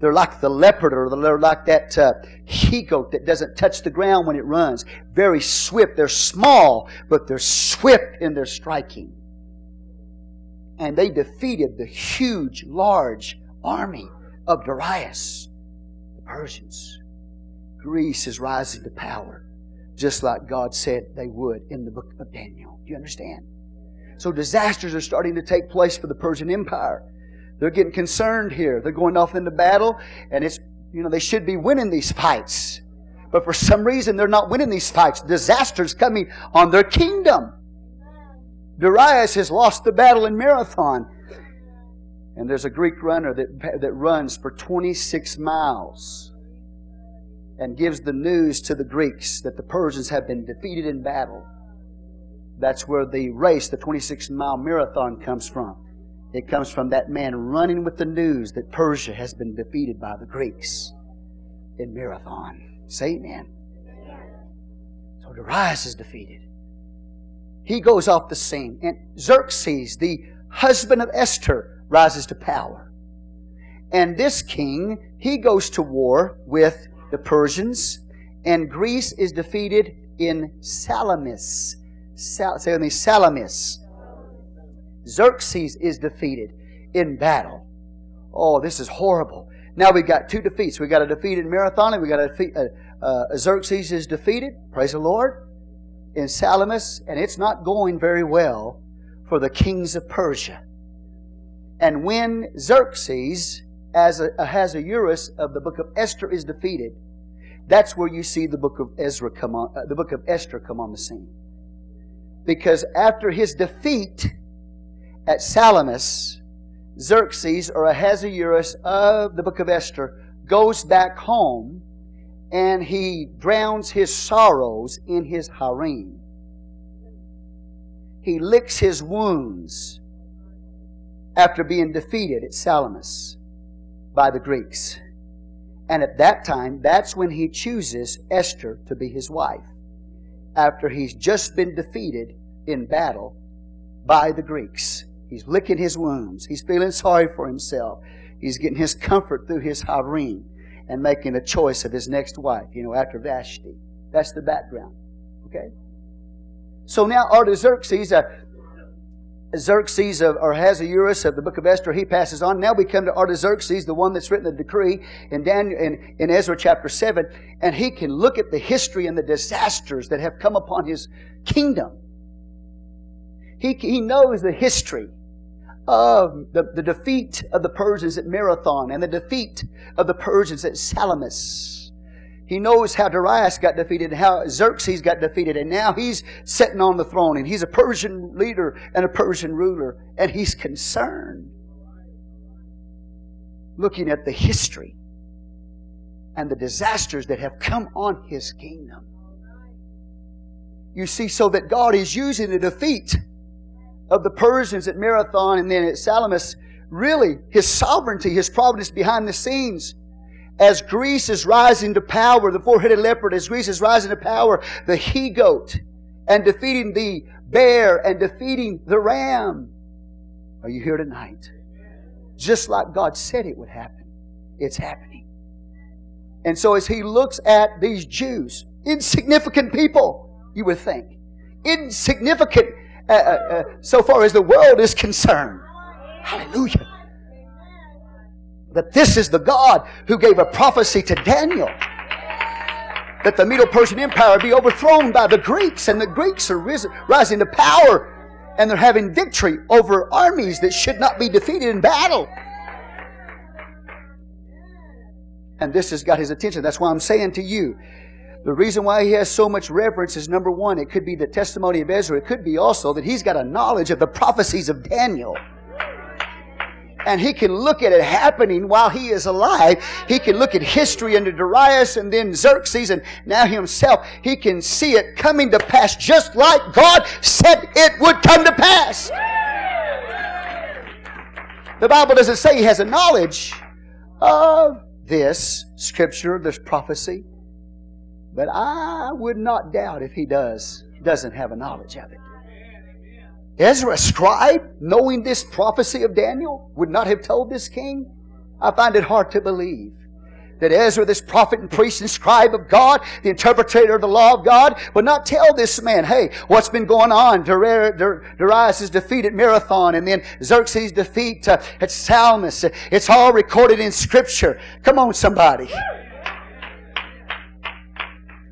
they're like the leopard or they're like that uh, he goat that doesn't touch the ground when it runs. Very swift. They're small, but they're swift in their striking. And they defeated the huge, large army of Darius, the Persians. Greece is rising to power, just like God said they would in the book of Daniel. Do you understand? So disasters are starting to take place for the Persian Empire. They're getting concerned here. They're going off into battle, and it's, you know, they should be winning these fights. But for some reason, they're not winning these fights. Disaster's coming on their kingdom. Darius has lost the battle in Marathon. And there's a Greek runner that, that runs for 26 miles and gives the news to the Greeks that the Persians have been defeated in battle. That's where the race, the 26 mile marathon, comes from. It comes from that man running with the news that Persia has been defeated by the Greeks in Marathon. Say amen. So Darius is defeated. He goes off the scene. And Xerxes, the husband of Esther, rises to power. And this king, he goes to war with the Persians, and Greece is defeated in Salamis. Sal- say with me, Salamis. Xerxes is defeated in battle. Oh, this is horrible. Now we've got two defeats. We've got a defeat in Marathon, and we got a defeat. Uh, uh, Xerxes is defeated. Praise the Lord. In Salamis, and it's not going very well for the kings of Persia. And when Xerxes, as a, Ahasuerus of the book of Esther, is defeated, that's where you see the book of Ezra come on, uh, the book of Esther come on the scene. Because after his defeat at Salamis, Xerxes or Ahasuerus of the book of Esther goes back home and he drowns his sorrows in his harem. He licks his wounds after being defeated at Salamis by the Greeks. And at that time, that's when he chooses Esther to be his wife. After he's just been defeated in battle by the Greeks. He's licking his wounds. He's feeling sorry for himself. He's getting his comfort through his harem and making a choice of his next wife, you know, after Vashti. That's the background. Okay? So now Artaxerxes, uh, Xerxes of, or Ahasuerus of the book of Esther, he passes on. Now we come to Artaxerxes, the one that's written the decree in, Daniel, in, in Ezra chapter 7, and he can look at the history and the disasters that have come upon his kingdom. He, he knows the history of the, the defeat of the Persians at Marathon and the defeat of the Persians at Salamis he knows how Darius got defeated and how Xerxes got defeated, and now he's sitting on the throne, and he's a Persian leader and a Persian ruler, and he's concerned. Looking at the history and the disasters that have come on his kingdom. You see, so that God is using the defeat of the Persians at Marathon and then at Salamis, really, His sovereignty, His providence behind the scenes as Greece is rising to power, the four-headed leopard, as Greece is rising to power, the he-goat, and defeating the bear and defeating the ram. Are you here tonight? Just like God said it would happen. It's happening. And so as he looks at these Jews, insignificant people, you would think, insignificant uh, uh, uh, so far as the world is concerned. Hallelujah that this is the God who gave a prophecy to Daniel that the Medo Persian Empire be overthrown by the Greeks, and the Greeks are risen, rising to power and they're having victory over armies that should not be defeated in battle. And this has got his attention. That's why I'm saying to you, the reason why he has so much reverence is number one, it could be the testimony of Ezra. It could be also that he's got a knowledge of the prophecies of Daniel and he can look at it happening while he is alive. He can look at history under Darius and then Xerxes and now himself. He can see it coming to pass just like God said it would come to pass. The Bible doesn't say he has a knowledge of this scripture, this prophecy, but I would not doubt if he does, doesn't have a knowledge of it. Ezra, a scribe, knowing this prophecy of Daniel, would not have told this king? I find it hard to believe that Ezra, this prophet and priest and scribe of God, the interpreter of the law of God, would not tell this man, hey, what's been going on? Darius' defeat at Marathon and then Xerxes' defeat uh, at Salamis. It's all recorded in Scripture. Come on, somebody.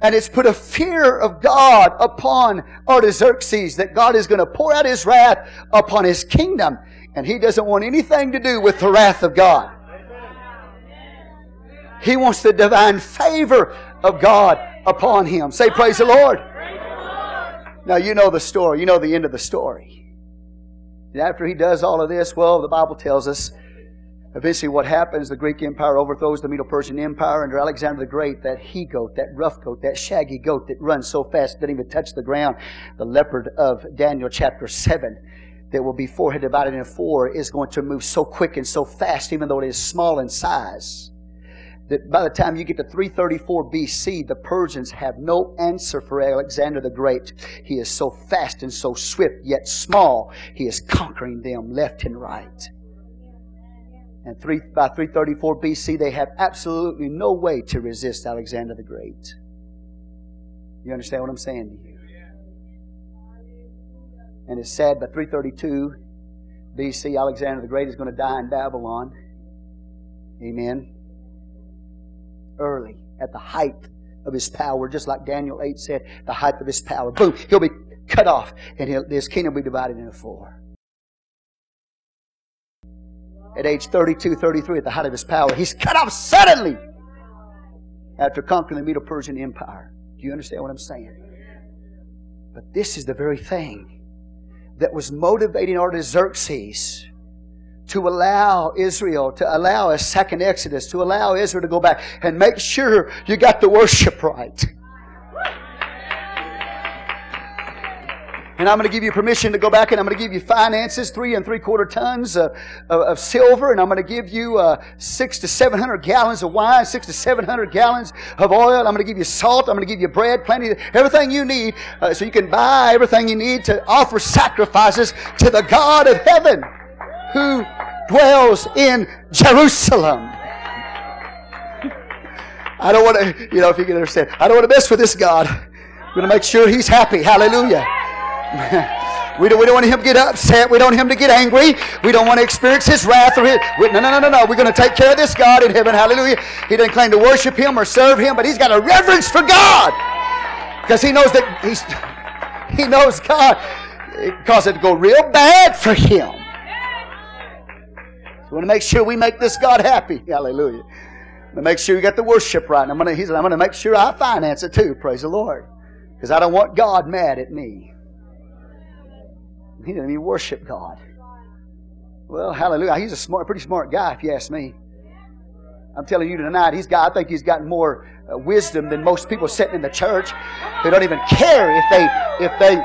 And it's put a fear of God upon Artaxerxes that God is going to pour out his wrath upon his kingdom. And he doesn't want anything to do with the wrath of God. He wants the divine favor of God upon him. Say, Praise the Lord. Now, you know the story. You know the end of the story. And after he does all of this, well, the Bible tells us Eventually, what happens, the Greek Empire overthrows the Medo Persian Empire under Alexander the Great, that he goat, that rough goat, that shaggy goat that runs so fast it doesn't even touch the ground. The leopard of Daniel chapter 7 that will be forehead divided in four is going to move so quick and so fast, even though it is small in size, that by the time you get to 334 BC, the Persians have no answer for Alexander the Great. He is so fast and so swift, yet small, he is conquering them left and right. And three, by 334 BC, they have absolutely no way to resist Alexander the Great. You understand what I'm saying to you? And it's sad, by 332 BC, Alexander the Great is going to die in Babylon. Amen. Early, at the height of his power, just like Daniel 8 said, the height of his power. Boom, he'll be cut off, and his kingdom will be divided into four. At age 32, 33, at the height of his power, he's cut off suddenly after conquering the Medo Persian Empire. Do you understand what I'm saying? But this is the very thing that was motivating Artaxerxes to allow Israel, to allow a second Exodus, to allow Israel to go back and make sure you got the worship right. And I'm going to give you permission to go back and I'm going to give you finances, three and three quarter tons of, of, of silver, and I'm going to give you uh, six to seven hundred gallons of wine, six to seven hundred gallons of oil. I'm going to give you salt. I'm going to give you bread, plenty, everything you need, uh, so you can buy everything you need to offer sacrifices to the God of heaven who dwells in Jerusalem. I don't want to, you know, if you can understand, I don't want to mess with this God. I'm going to make sure He's happy. Hallelujah. We, don't, we don't want him to get upset. We don't want him to get angry. We don't want to experience his wrath or his. We, no, no, no, no, no. We're going to take care of this God in heaven. Hallelujah. He doesn't claim to worship him or serve him, but he's got a reverence for God because he knows that he's. He knows God. It caused it to go real bad for him. We want to make sure we make this God happy. Hallelujah. To make sure you got the worship right. And I'm going to, he said, I'm going to make sure I finance it too. Praise the Lord. Because I don't want God mad at me. He didn't even worship God. Well, hallelujah. He's a smart, pretty smart guy, if you ask me. I'm telling you tonight, he's got, I think he's got more uh, wisdom than most people sitting in the church who don't even care if they, if they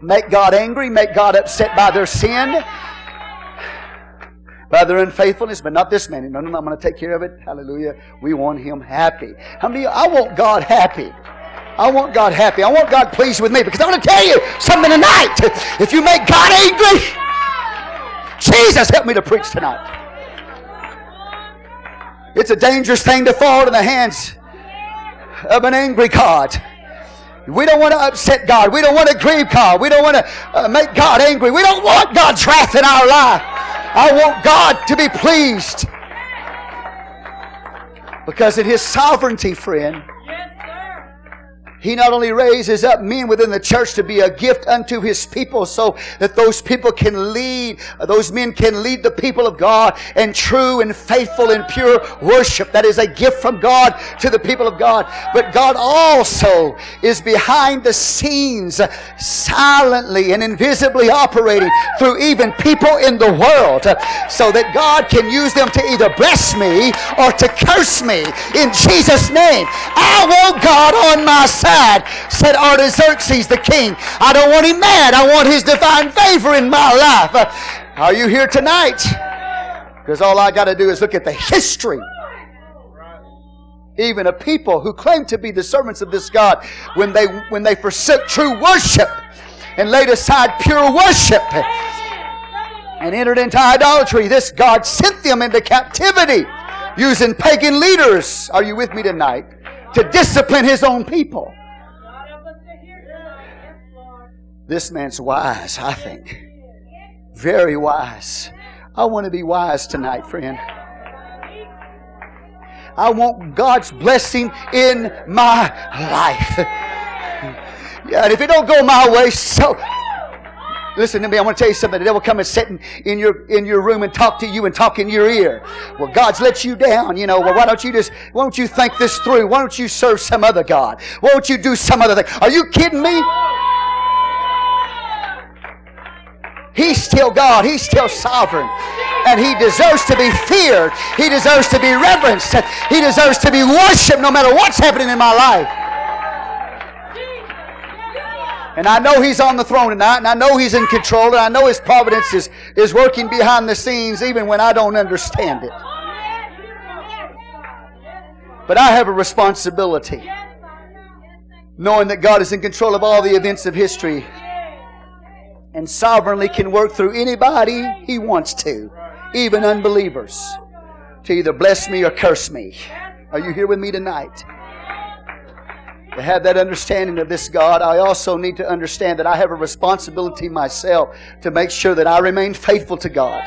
make God angry, make God upset by their sin, by their unfaithfulness, but not this man. No, no, no, I'm going to take care of it. Hallelujah. We want him happy. How many I want God happy. I want God happy. I want God pleased with me because I want to tell you something tonight. If you make God angry, Jesus, help me to preach tonight. It's a dangerous thing to fall in the hands of an angry God. We don't want to upset God. We don't want to grieve God. We don't want to uh, make God angry. We don't want God's wrath in our life. I want God to be pleased. Because in His sovereignty, friend, he not only raises up men within the church to be a gift unto his people so that those people can lead, those men can lead the people of God in true and faithful and pure worship. That is a gift from God to the people of God. But God also is behind the scenes, silently and invisibly operating through even people in the world so that God can use them to either bless me or to curse me in Jesus' name. I want God on my side said Artaxerxes the king. I don't want him mad. I want his divine favor in my life. Uh, are you here tonight? Because all I got to do is look at the history. Even a people who claim to be the servants of this God, when they when they forsook true worship and laid aside pure worship and entered into idolatry, this God sent them into captivity using pagan leaders. Are you with me tonight? To discipline his own people. This man's wise, I think. Very wise. I want to be wise tonight, friend. I want God's blessing in my life. Yeah, and if it don't go my way, so Listen to me. I want to tell you something. The devil come and sit in, in, your in your room and talk to you and talk in your ear. Well, God's let you down. You know. Well, why don't you just? Why don't you think this through? Why don't you serve some other God? Why don't you do some other thing? Are you kidding me? He's still God. He's still sovereign. And He deserves to be feared. He deserves to be reverenced. He deserves to be worshiped no matter what's happening in my life. And I know He's on the throne tonight, and I know He's in control, and I know His providence is, is working behind the scenes even when I don't understand it. But I have a responsibility, knowing that God is in control of all the events of history and sovereignly can work through anybody He wants to. even unbelievers, to either bless me or curse me. Are you here with me tonight? To have that understanding of this God, I also need to understand that I have a responsibility myself to make sure that I remain faithful to God,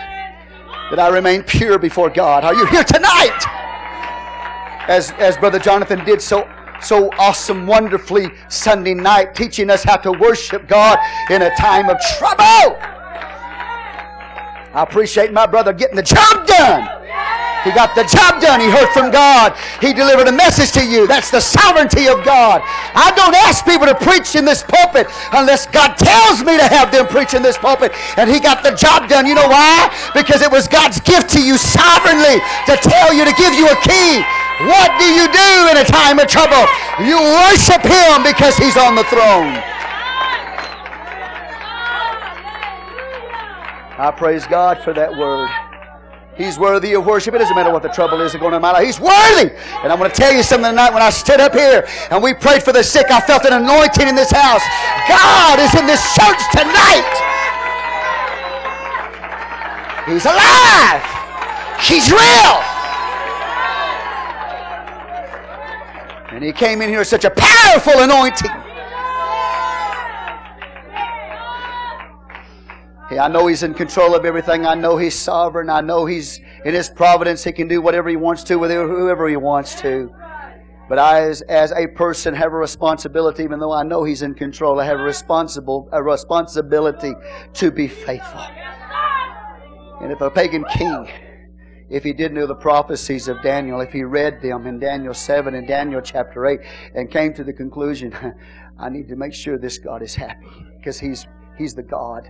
that I remain pure before God. Are you here tonight? As, as Brother Jonathan did so so awesome, wonderfully Sunday night, teaching us how to worship God in a time of trouble. I appreciate my brother getting the job done. He got the job done. He heard from God. He delivered a message to you. That's the sovereignty of God. I don't ask people to preach in this pulpit unless God tells me to have them preach in this pulpit. And he got the job done. You know why? Because it was God's gift to you sovereignly to tell you to give you a key. What do you do in a time of trouble? You worship him because he's on the throne. I praise God for that word. He's worthy of worship. It doesn't matter what the trouble is going on in my life. He's worthy. And I'm going to tell you something tonight. When I stood up here and we prayed for the sick, I felt an anointing in this house. God is in this church tonight. He's alive. He's real. And he came in here with such a powerful anointing. Hey, I know He's in control of everything. I know He's sovereign. I know He's in His providence. He can do whatever He wants to with whoever He wants to. But I, as, as a person, have a responsibility, even though I know He's in control, I have a, responsible, a responsibility to be faithful. And if a pagan king, if he did know the prophecies of Daniel, if he read them in Daniel 7 and Daniel chapter 8, and came to the conclusion, I need to make sure this God is happy, because He's, he's the God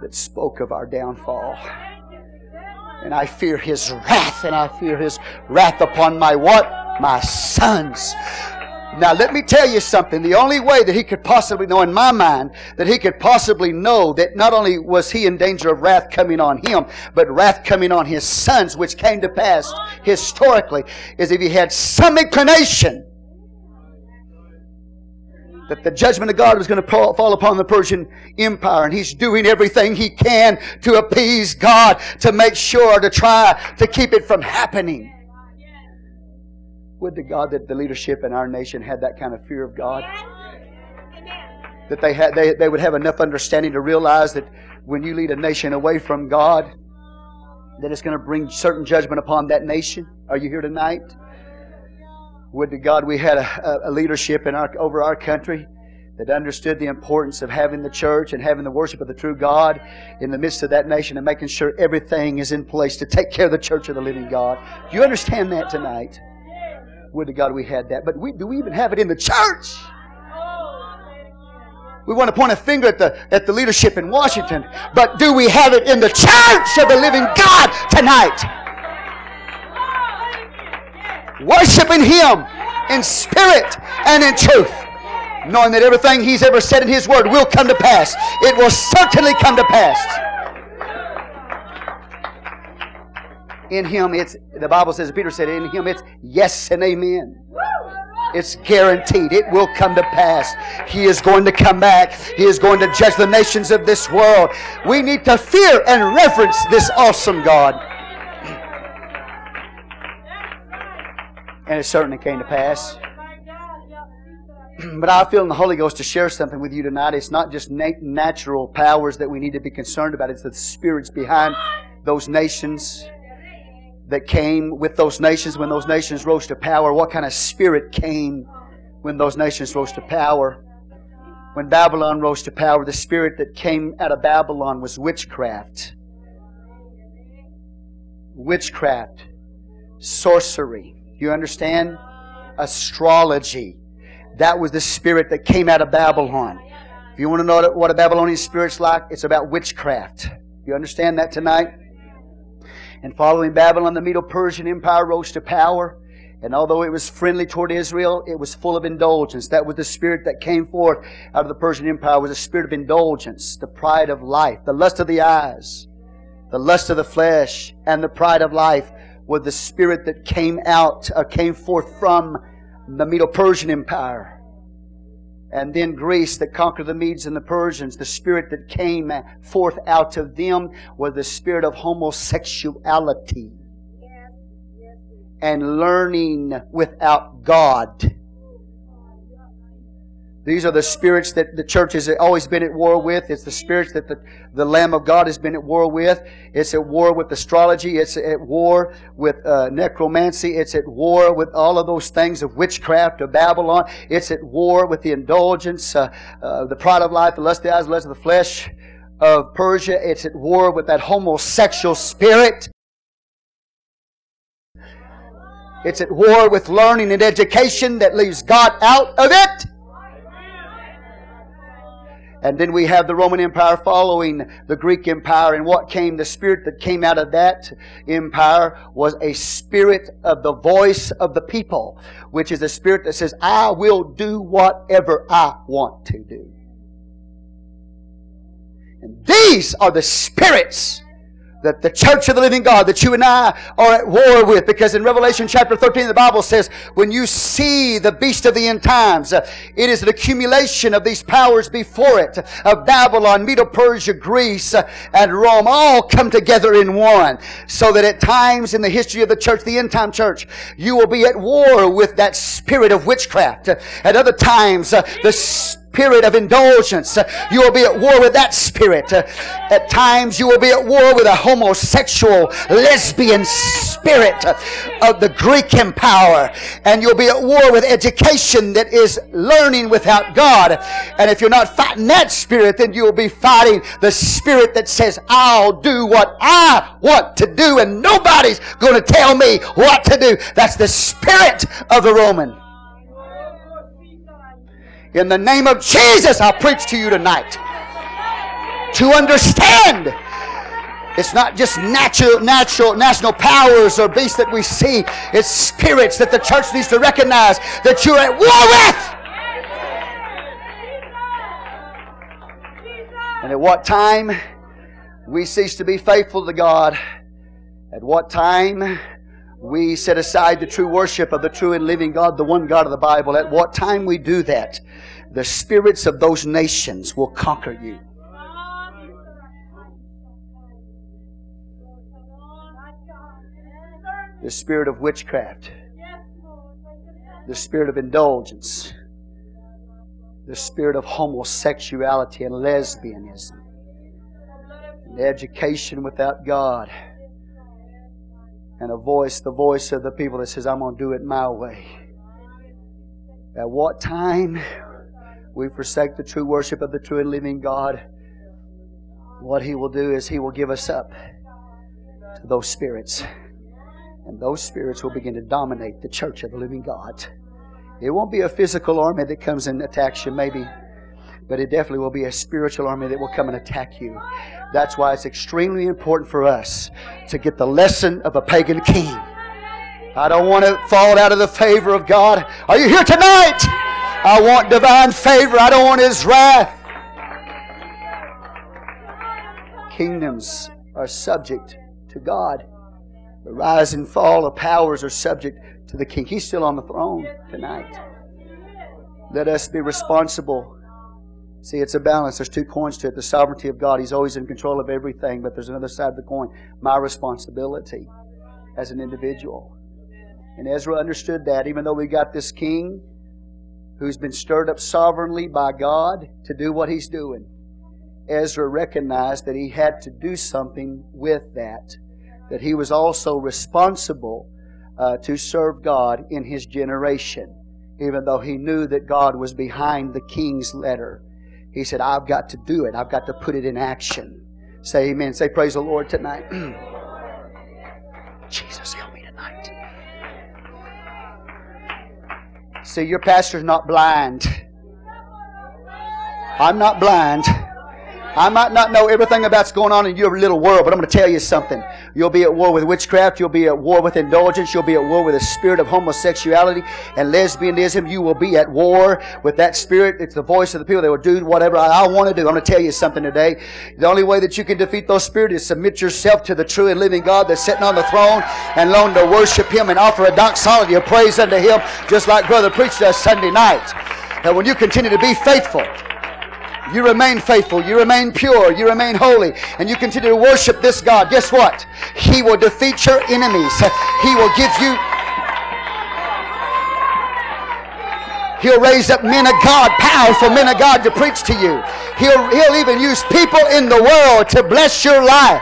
that spoke of our downfall. And I fear his wrath, and I fear his wrath upon my what? My sons. Now, let me tell you something. The only way that he could possibly know, in my mind, that he could possibly know that not only was he in danger of wrath coming on him, but wrath coming on his sons, which came to pass historically, is if he had some inclination that the judgment of God was going to fall upon the Persian Empire, and he's doing everything he can to appease God, to make sure, to try to keep it from happening. Would to God that the leadership in our nation had that kind of fear of God. That they, had, they, they would have enough understanding to realize that when you lead a nation away from God, that it's going to bring certain judgment upon that nation. Are you here tonight? Would to God we had a, a leadership in our, over our country that understood the importance of having the church and having the worship of the true God in the midst of that nation and making sure everything is in place to take care of the church of the living God. Do you understand that tonight? Would to God we had that. But we, do we even have it in the church? We want to point a finger at the, at the leadership in Washington, but do we have it in the church of the living God tonight? worshiping Him in spirit and in truth, knowing that everything He's ever said in His Word will come to pass. It will certainly come to pass. In Him, it's the Bible says, Peter said, in Him, it's yes and amen. It's guaranteed. It will come to pass. He is going to come back. He is going to judge the nations of this world. We need to fear and reverence this awesome God. And it certainly came to pass. But I feel in the Holy Ghost to share something with you tonight. It's not just natural powers that we need to be concerned about, it's the spirits behind those nations that came with those nations when those nations rose to power. What kind of spirit came when those nations rose to power? When Babylon rose to power, the spirit that came out of Babylon was witchcraft. Witchcraft, sorcery, you understand? Astrology. That was the spirit that came out of Babylon. If you want to know what a Babylonian spirit's like, it's about witchcraft. You understand that tonight? And following Babylon, the Medo-Persian Empire rose to power. And although it was friendly toward Israel, it was full of indulgence. That was the spirit that came forth out of the Persian Empire was a spirit of indulgence, the pride of life, the lust of the eyes, the lust of the flesh, and the pride of life was the spirit that came out, uh, came forth from the Medo Persian Empire. And then Greece that conquered the Medes and the Persians, the spirit that came forth out of them was the spirit of homosexuality and learning without God. These are the spirits that the church has always been at war with. It's the spirits that the, the Lamb of God has been at war with. It's at war with astrology. It's at war with uh, necromancy. It's at war with all of those things of witchcraft of Babylon. It's at war with the indulgence, uh, uh, the pride of life, the lust of the eyes, the lust of the flesh of Persia. It's at war with that homosexual spirit. It's at war with learning and education that leaves God out of it. And then we have the Roman Empire following the Greek Empire. And what came, the spirit that came out of that empire was a spirit of the voice of the people, which is a spirit that says, I will do whatever I want to do. And these are the spirits that the church of the living God that you and I are at war with. Because in Revelation chapter 13, the Bible says, when you see the beast of the end times, it is an accumulation of these powers before it, of Babylon, Medo Persia, Greece, and Rome, all come together in one. So that at times in the history of the church, the end time church, you will be at war with that spirit of witchcraft. At other times, uh, the spirit of indulgence. You will be at war with that spirit. At times, you will be at war with a homosexual, lesbian spirit of the Greek empire. And you'll be at war with education that is learning without God. And if you're not fighting that spirit, then you'll be fighting the spirit that says, I'll do what I want to do, and nobody's going to tell me what to do. That's the spirit of the Roman. In the name of Jesus, I preach to you tonight. To understand it's not just natural, natural, national powers or beasts that we see. It's spirits that the church needs to recognize that you're at war with. And at what time we cease to be faithful to God? At what time we set aside the true worship of the true and living God, the one God of the Bible. At what time we do that, the spirits of those nations will conquer you. The spirit of witchcraft, the spirit of indulgence, the spirit of homosexuality and lesbianism, and education without God and a voice, the voice of the people that says, I'm going to do it my way. At what time we forsake the true worship of the true and living God, what He will do is He will give us up to those spirits. And those spirits will begin to dominate the church of the living God. It won't be a physical army that comes and attacks you, maybe, but it definitely will be a spiritual army that will come and attack you. That's why it's extremely important for us to get the lesson of a pagan king. I don't want to fall out of the favor of God. Are you here tonight? I want divine favor. I don't want His wrath. Kingdoms are subject to God. The rise and fall of powers are subject to the King. He's still on the throne tonight. Let us be responsible See, it's a balance. There's two coins to it. The sovereignty of God, He's always in control of everything, but there's another side of the coin. My responsibility as an individual. And Ezra understood that, even though we got this king who's been stirred up sovereignly by God to do what he's doing, Ezra recognized that he had to do something with that, that he was also responsible uh, to serve God in his generation, even though he knew that God was behind the king's letter. He said, I've got to do it. I've got to put it in action. Say amen. Say praise the Lord tonight. Jesus, help me tonight. See, your pastor's not blind. I'm not blind. I might not know everything about what's going on in your little world, but I'm going to tell you something. You'll be at war with witchcraft. You'll be at war with indulgence. You'll be at war with the spirit of homosexuality and lesbianism. You will be at war with that spirit. It's the voice of the people that will do whatever I, I want to do. I'm going to tell you something today. The only way that you can defeat those spirits is submit yourself to the true and living God that's sitting on the throne and learn to worship Him and offer a doxology of praise unto Him, just like Brother preached us Sunday night. And when you continue to be faithful, you remain faithful, you remain pure, you remain holy, and you continue to worship this God, guess what? He will defeat your enemies. He will give you He'll raise up men of God, powerful men of God to preach to you. He'll, he'll even use people in the world to bless your life.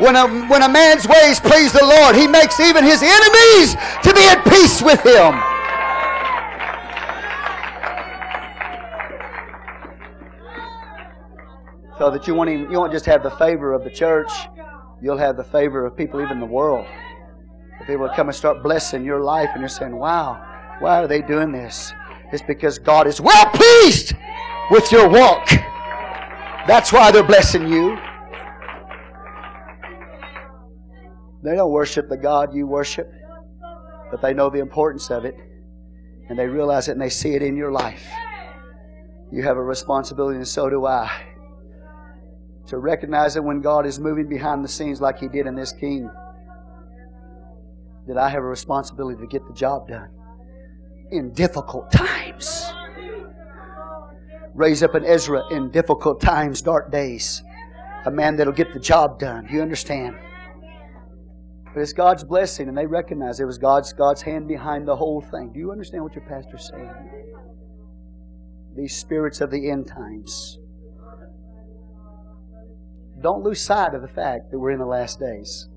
When a, when a man's ways please the Lord, he makes even his enemies to be at peace with him. So that you won't, even, you won't just have the favor of the church, you'll have the favor of people even the world. The people will come and start blessing your life, and you're saying, wow, why are they doing this? It's because God is well pleased with your walk. That's why they're blessing you. They don't worship the God you worship, but they know the importance of it, and they realize it and they see it in your life. You have a responsibility, and so do I, to recognize that when God is moving behind the scenes like He did in this king, that I have a responsibility to get the job done in difficult times. Raise up an Ezra in difficult times, dark days. A man that'll get the job done. Do you understand? But it's God's blessing, and they recognize it was God's, God's hand behind the whole thing. Do you understand what your pastor's saying? These spirits of the end times. Don't lose sight of the fact that we're in the last days.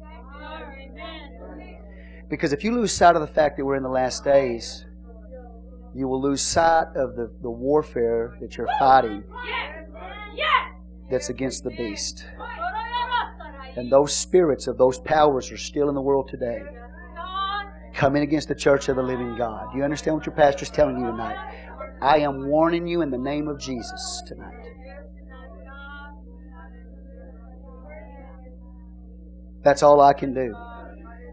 Because if you lose sight of the fact that we're in the last days, you will lose sight of the, the warfare that you're fighting that's against the beast. And those spirits of those powers are still in the world today. Coming against the church of the living God. Do you understand what your pastor is telling you tonight? I am warning you in the name of Jesus tonight. That's all I can do.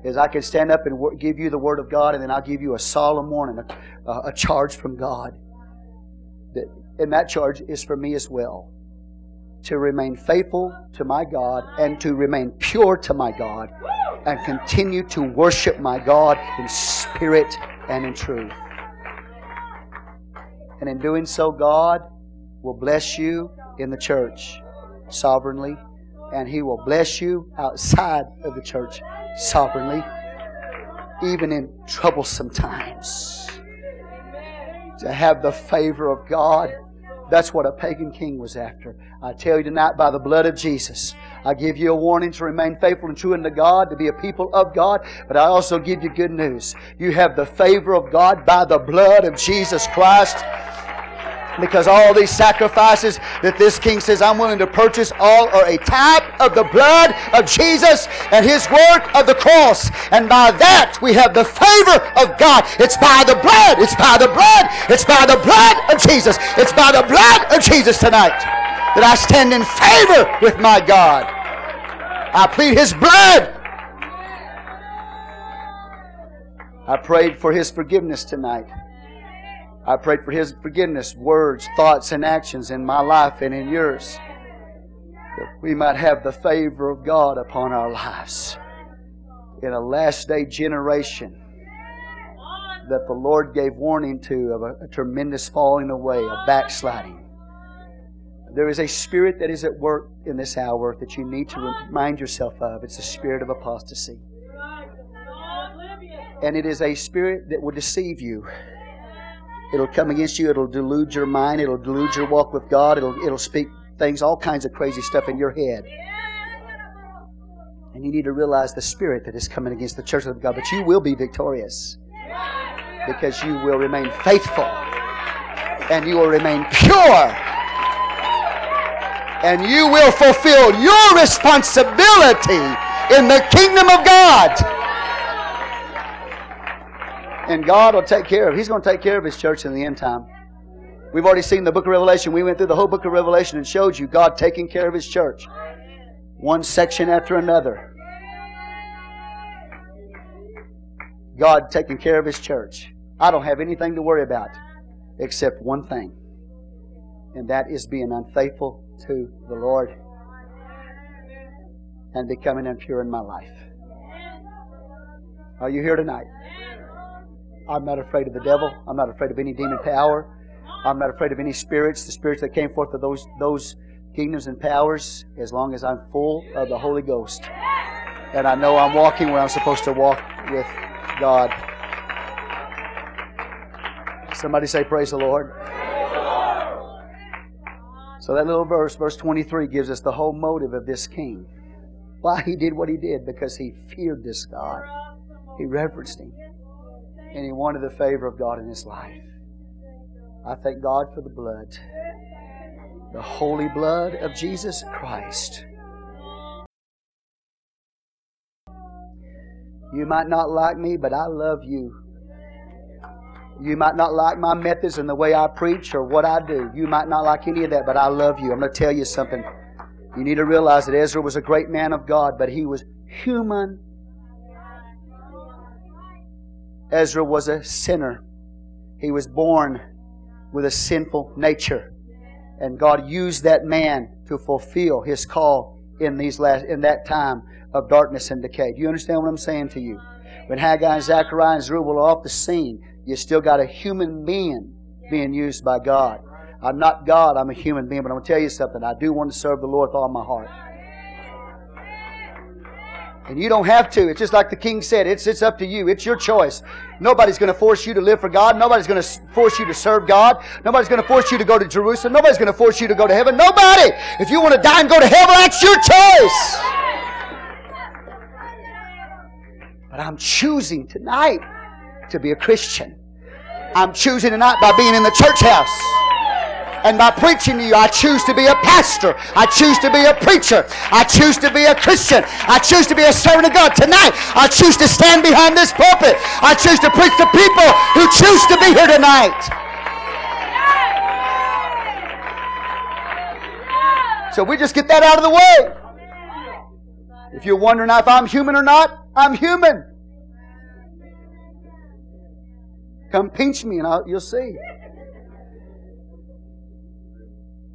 Is I can stand up and give you the word of God, and then I'll give you a solemn warning, a, a charge from God. That, and that charge is for me as well to remain faithful to my God and to remain pure to my God and continue to worship my God in spirit and in truth. And in doing so, God will bless you in the church sovereignly, and He will bless you outside of the church sovereignly, even in troublesome times. To have the favor of God that's what a pagan king was after. I tell you tonight, by the blood of Jesus, I give you a warning to remain faithful and true unto God, to be a people of God, but I also give you good news. You have the favor of God by the blood of Jesus Christ. Because all these sacrifices that this king says, I'm willing to purchase, all are a type of the blood of Jesus and his work of the cross. And by that we have the favor of God. It's by the blood. It's by the blood. It's by the blood of Jesus. It's by the blood of Jesus tonight that I stand in favor with my God. I plead his blood. I prayed for his forgiveness tonight. I prayed for His forgiveness, words, thoughts, and actions in my life and in yours. That we might have the favor of God upon our lives in a last day generation that the Lord gave warning to of a, a tremendous falling away, a backsliding. There is a spirit that is at work in this hour that you need to remind yourself of. It's the spirit of apostasy. And it is a spirit that will deceive you. It'll come against you. It'll delude your mind. It'll delude your walk with God. It'll, it'll speak things, all kinds of crazy stuff in your head. And you need to realize the spirit that is coming against the church of God. But you will be victorious because you will remain faithful and you will remain pure and you will fulfill your responsibility in the kingdom of God and God will take care of. He's going to take care of His church in the end time. We've already seen the book of Revelation. We went through the whole book of Revelation and showed you God taking care of His church, one section after another. God taking care of His church. I don't have anything to worry about except one thing, and that is being unfaithful to the Lord and becoming impure in my life. Are you here tonight? I'm not afraid of the devil. I'm not afraid of any demon power. I'm not afraid of any spirits, the spirits that came forth of those, those kingdoms and powers, as long as I'm full of the Holy Ghost. And I know I'm walking where I'm supposed to walk with God. Somebody say, Praise the Lord. So that little verse, verse 23, gives us the whole motive of this king. Why he did what he did, because he feared this God. He reverenced him. And he wanted the favor of God in his life. I thank God for the blood, the holy blood of Jesus Christ. You might not like me, but I love you. You might not like my methods and the way I preach or what I do. You might not like any of that, but I love you. I'm going to tell you something. You need to realize that Ezra was a great man of God, but he was human. Ezra was a sinner. He was born with a sinful nature. And God used that man to fulfill his call in these last in that time of darkness and decay. Do you understand what I'm saying to you? When Haggai and Zechariah and Zerubbabel are off the scene, you still got a human being being used by God. I'm not God, I'm a human being, but I'm to tell you something. I do want to serve the Lord with all my heart. And you don't have to. It's just like the king said. It's, it's up to you. It's your choice. Nobody's going to force you to live for God. Nobody's going to force you to serve God. Nobody's going to force you to go to Jerusalem. Nobody's going to force you to go to heaven. Nobody. If you want to die and go to heaven, that's your choice. But I'm choosing tonight to be a Christian. I'm choosing tonight by being in the church house. And by preaching to you, I choose to be a pastor. I choose to be a preacher. I choose to be a Christian. I choose to be a servant of God. Tonight, I choose to stand behind this pulpit. I choose to preach to people who choose to be here tonight. So we just get that out of the way. If you're wondering if I'm human or not, I'm human. Come pinch me and I'll, you'll see.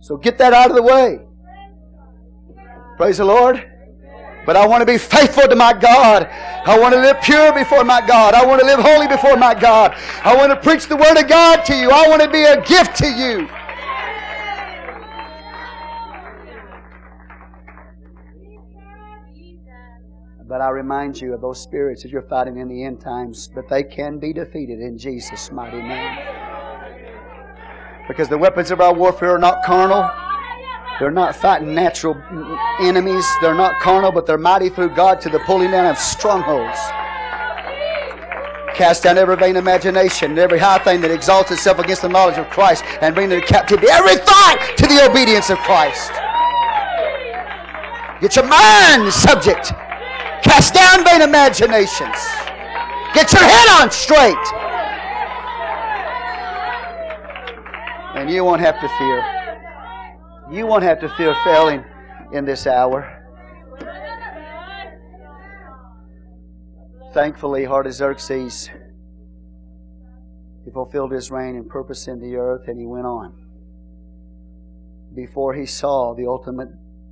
So get that out of the way. Praise the Lord. But I want to be faithful to my God. I want to live pure before my God. I want to live holy before my God. I want to preach the Word of God to you. I want to be a gift to you. But I remind you of those spirits that you're fighting in the end times, but they can be defeated in Jesus' mighty name. Because the weapons of our warfare are not carnal. They're not fighting natural enemies. They're not carnal, but they're mighty through God to the pulling down of strongholds. Cast down every vain imagination and every high thing that exalts itself against the knowledge of Christ and bring into captivity every thought to the obedience of Christ. Get your mind subject Cast down vain imaginations. Get your head on straight. And you won't have to fear. You won't have to fear failing in this hour. Thankfully, Artaxerxes, he fulfilled his reign and purpose in the earth, and he went on. Before he saw the ultimate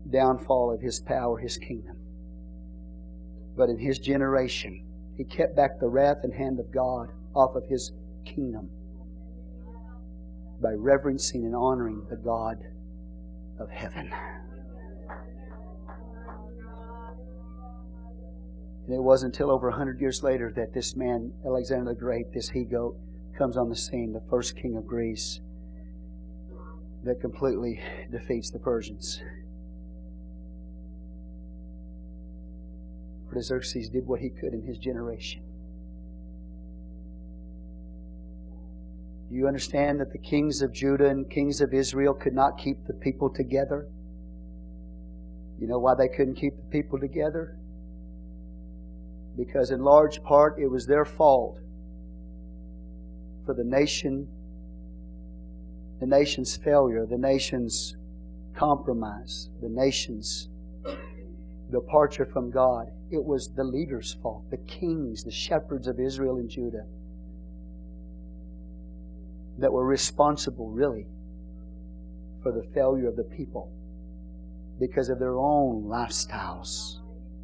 downfall of his power, his kingdom. But in his generation, he kept back the wrath and hand of God off of his kingdom by reverencing and honoring the God of heaven. And it wasn't until over a hundred years later that this man, Alexander the Great, this he goat, comes on the scene, the first king of Greece, that completely defeats the Persians. Artaxerxes did what he could in his generation. Do you understand that the kings of Judah and kings of Israel could not keep the people together? You know why they couldn't keep the people together? Because in large part it was their fault for the nation, the nation's failure, the nation's compromise, the nation's departure from God. It was the leaders' fault, the kings, the shepherds of Israel and Judah, that were responsible, really, for the failure of the people because of their own lifestyles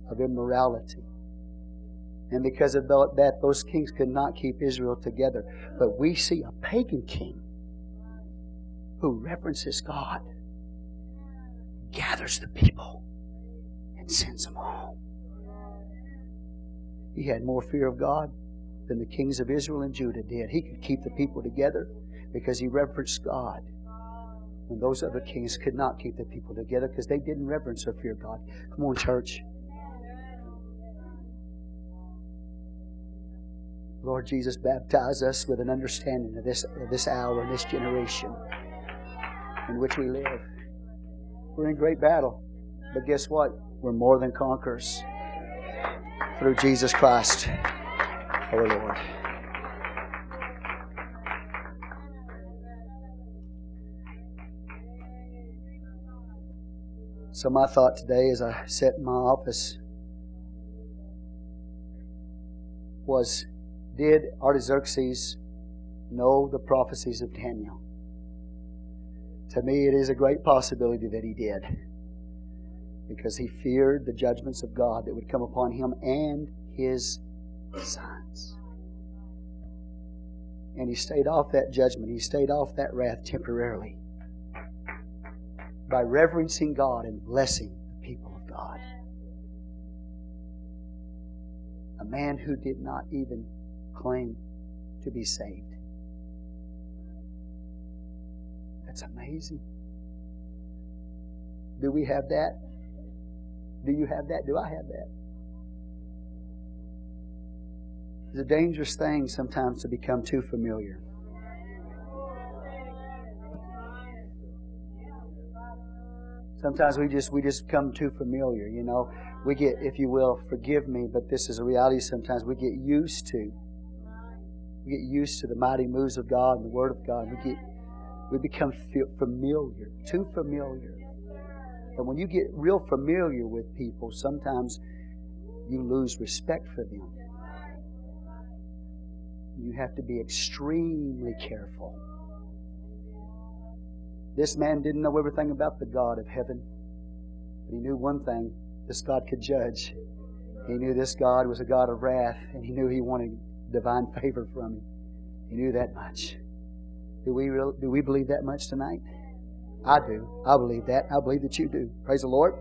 of immorality. And because of that, those kings could not keep Israel together. But we see a pagan king who reverences God gathers the people and sends them home. He had more fear of God than the kings of Israel and Judah did. He could keep the people together because he reverenced God. When those other kings could not keep the people together because they didn't reverence or fear God. Come on, church. Lord Jesus, baptize us with an understanding of this, of this hour and this generation in which we live. We're in great battle. But guess what? We're more than conquerors through Jesus Christ, our Lord. So, my thought today as I sat in my office was Did Artaxerxes know the prophecies of Daniel? To me, it is a great possibility that he did. Because he feared the judgments of God that would come upon him and his sons. And he stayed off that judgment, he stayed off that wrath temporarily by reverencing God and blessing the people of God. A man who did not even claim to be saved. That's amazing. Do we have that? Do you have that? Do I have that? It's a dangerous thing sometimes to become too familiar. Sometimes we just we just become too familiar, you know. We get, if you will, forgive me, but this is a reality sometimes we get used to. We get used to the mighty moves of God and the Word of God. We get we become familiar, too familiar. And when you get real familiar with people, sometimes you lose respect for them. You have to be extremely careful. This man didn't know everything about the God of heaven, but he knew one thing this God could judge. He knew this God was a God of wrath, and he knew he wanted divine favor from him. He knew that much. Do we, really, do we believe that much tonight? I do. I believe that. I believe that you do. Praise the Lord.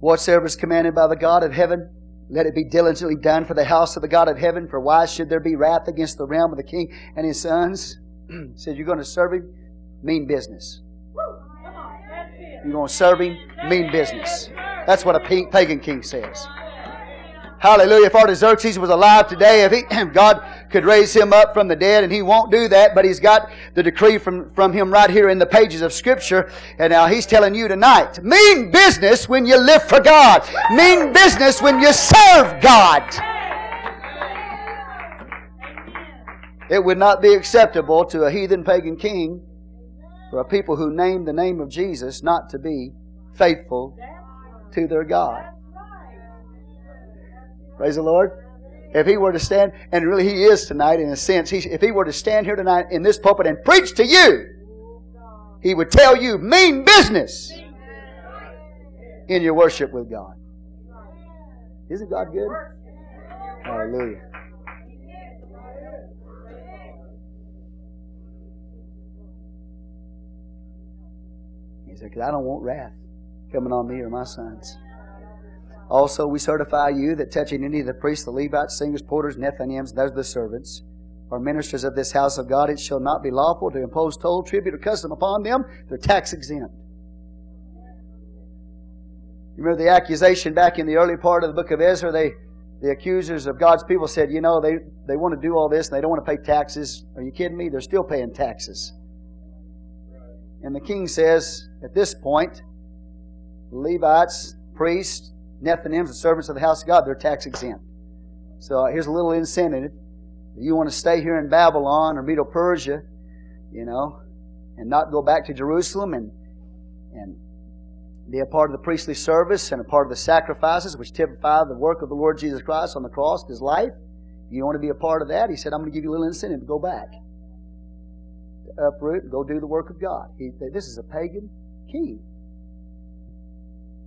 Whatsoever is commanded by the God of heaven, let it be diligently done for the house of the God of heaven. For why should there be wrath against the realm of the king and his sons? said, You're going to serve him? Mean business. You're going to serve him? Mean business. That's what a pagan king says. Hallelujah. If Artaxerxes was alive today, if, he, God could raise him up from the dead, and he won't do that, but he's got the decree from, from him right here in the pages of Scripture. And now he's telling you tonight, mean business when you live for God. Mean business when you serve God. It would not be acceptable to a heathen pagan king for a people who name the name of Jesus not to be faithful to their God. Praise the Lord. If he were to stand, and really he is tonight in a sense, he, if he were to stand here tonight in this pulpit and preach to you, he would tell you mean business in your worship with God. Isn't God good? Hallelujah. Said, because I don't want wrath coming on me or my sons. Also, we certify you that touching any of the priests, the Levites, singers, porters, Nethinims, those are the servants, or ministers of this house of God, it shall not be lawful to impose toll, tribute, or custom upon them. They're tax exempt. You remember the accusation back in the early part of the book of Ezra? They, the accusers of God's people said, you know, they, they want to do all this and they don't want to pay taxes. Are you kidding me? They're still paying taxes. And the king says, at this point, Levites, priests, Nethinims, the servants of the house of God, they're tax exempt. So uh, here's a little incentive. If you want to stay here in Babylon or Medo Persia, you know, and not go back to Jerusalem and and be a part of the priestly service and a part of the sacrifices which typify the work of the Lord Jesus Christ on the cross, His life. If you want to be a part of that, He said, I'm going to give you a little incentive to go back. Uproot and go do the work of God. He, this is a pagan key.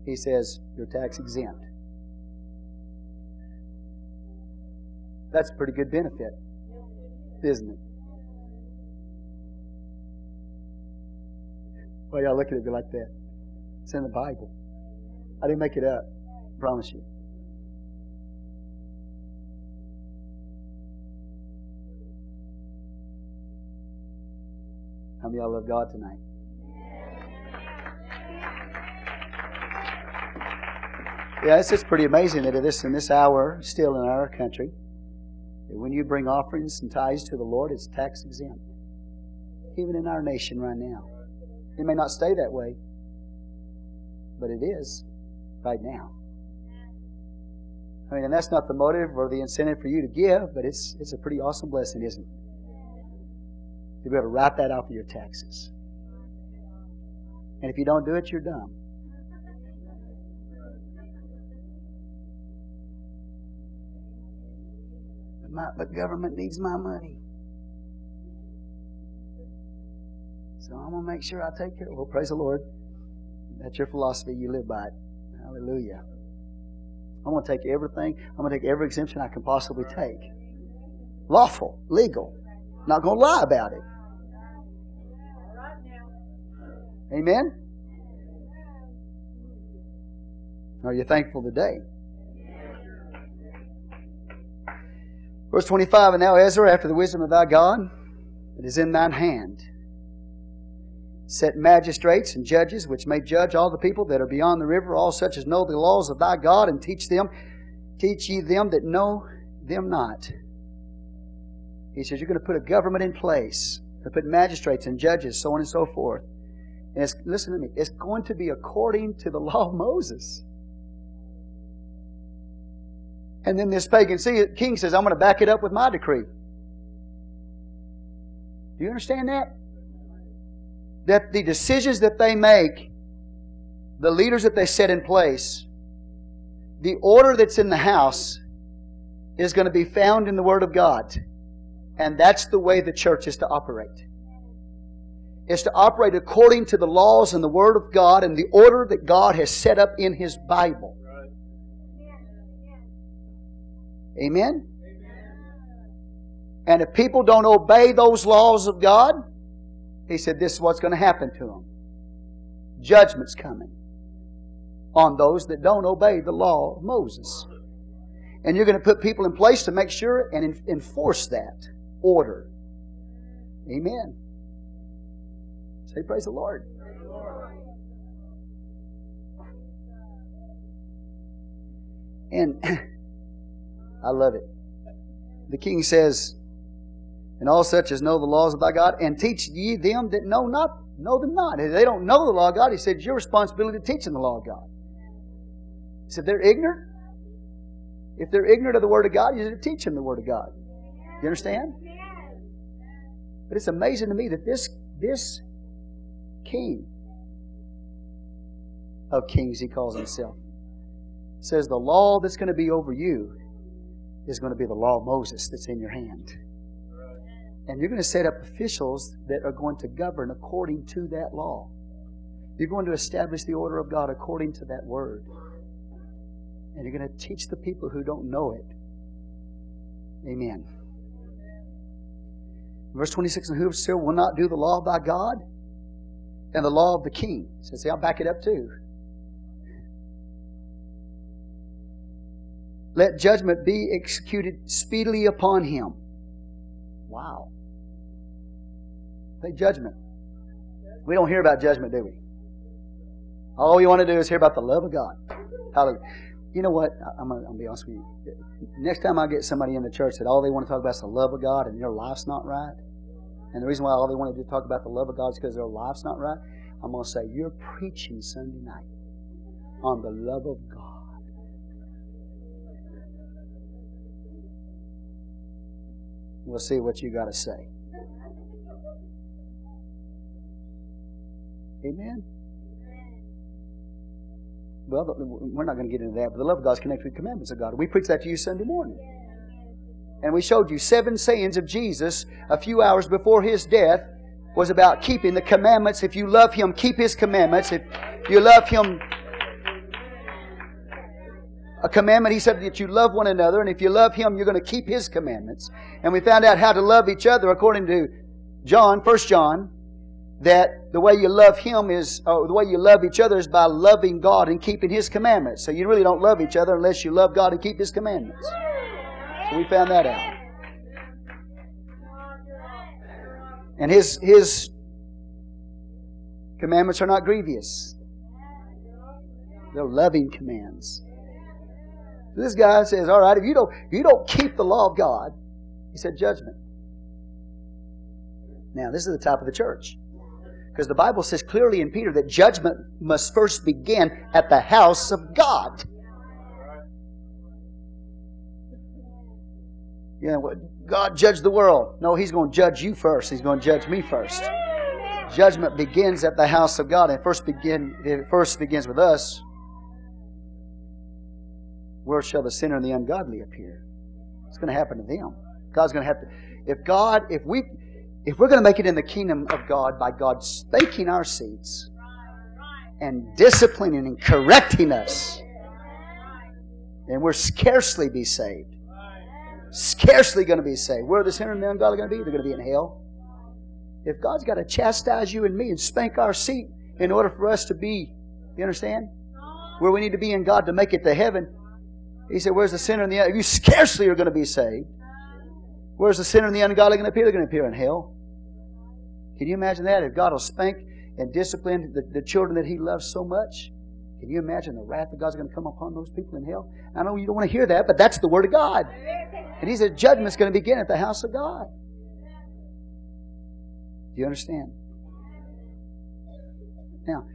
He says, You're tax exempt. That's a pretty good benefit, isn't it? Well, y'all look at it like that. It's in the Bible. I didn't make it up. I promise you. How many y'all love God tonight? Yeah, it's just pretty amazing that this in this hour, still in our country, that when you bring offerings and tithes to the Lord, it's tax exempt. Even in our nation right now. It may not stay that way, but it is right now. I mean, and that's not the motive or the incentive for you to give, but it's it's a pretty awesome blessing, isn't it? To be able to write that off of your taxes. And if you don't do it, you're dumb. My, but government needs my money. So I'm going to make sure I take care of it. Well, praise the Lord. That's your philosophy. You live by it. Hallelujah. I'm going to take everything. I'm going to take every exemption I can possibly take. Lawful, legal. Not going to lie about it. Amen? Are you thankful today? Verse 25 And now, Ezra, after the wisdom of thy God, it is in thine hand. Set magistrates and judges which may judge all the people that are beyond the river, all such as know the laws of thy God, and teach them, teach ye them that know them not. He says, You're going to put a government in place, to put magistrates and judges, so on and so forth. And it's, listen to me, it's going to be according to the law of Moses. And then this pagan king says, I'm going to back it up with my decree. Do you understand that? That the decisions that they make, the leaders that they set in place, the order that's in the house is going to be found in the Word of God. And that's the way the church is to operate. Is to operate according to the laws and the Word of God and the order that God has set up in His Bible. Amen? Amen? And if people don't obey those laws of God, he said this is what's going to happen to them. Judgment's coming on those that don't obey the law of Moses. And you're going to put people in place to make sure and enforce that order. Amen. Say, Praise the Lord. And I love it. The king says, And all such as know the laws of thy God, and teach ye them that know not, know them not. If they don't know the law of God, he said, It's your responsibility to teach them the law of God. He said, They're ignorant. If they're ignorant of the Word of God, you should teach them the Word of God. You understand? But it's amazing to me that this, this king of kings, he calls himself, says the law that's going to be over you is going to be the law of Moses that's in your hand. And you're going to set up officials that are going to govern according to that law. You're going to establish the order of God according to that word. And you're going to teach the people who don't know it. Amen. Verse 26 And whosoever will not do the law thy God and the law of the king. So, see, I'll back it up too. Let judgment be executed speedily upon him. Wow. Say judgment. We don't hear about judgment, do we? All we want to do is hear about the love of God. Hallelujah. You know what? I'm going to be honest with you. Next time I get somebody in the church that all they want to talk about is the love of God and their life's not right, and the reason why all they want to do talk about the love of God is because their life's not right, I'm going to say, You're preaching Sunday night on the love of God. We'll see what you got to say. Amen. Well, we're not going to get into that, but the love of God is connected with the commandments of God. We preached that to you Sunday morning. And we showed you seven sayings of Jesus a few hours before his death was about keeping the commandments. If you love him, keep his commandments. If you love him, a commandment, he said that you love one another, and if you love him, you're going to keep his commandments. And we found out how to love each other according to John, 1 John that the way you love Him is, or the way you love each other is by loving God and keeping His commandments. So you really don't love each other unless you love God and keep His commandments. So we found that out. And His, His commandments are not grievous. They're loving commands. This guy says, All right, if you don't, if you don't keep the law of God, he said, judgment. Now, this is the top of the church. Because the Bible says clearly in Peter that judgment must first begin at the house of God. You know, God judged the world. No, He's going to judge you first. He's going to judge me first. Judgment begins at the house of God. And first begin, it first begins with us. Where shall the sinner and the ungodly appear? It's going to happen to them. God's going to have to. If God, if we, if we're going to make it in the kingdom of God by God spanking our seats and disciplining and correcting us, then we're scarcely be saved. Scarcely going to be saved. Where are the sinner and the ungodly going to be? They're going to be in hell. If God's got to chastise you and me and spank our seat in order for us to be, you understand? Where we need to be in God to make it to heaven. He said, Where's the sinner and the You scarcely are going to be saved. Where's the sinner and the ungodly going to appear? They're going to appear in hell. Can you imagine that? If God will spank and discipline the, the children that He loves so much, can you imagine the wrath of God's going to come upon those people in hell? I know you don't want to hear that, but that's the Word of God. And He said judgment's going to begin at the house of God. Do you understand? Now,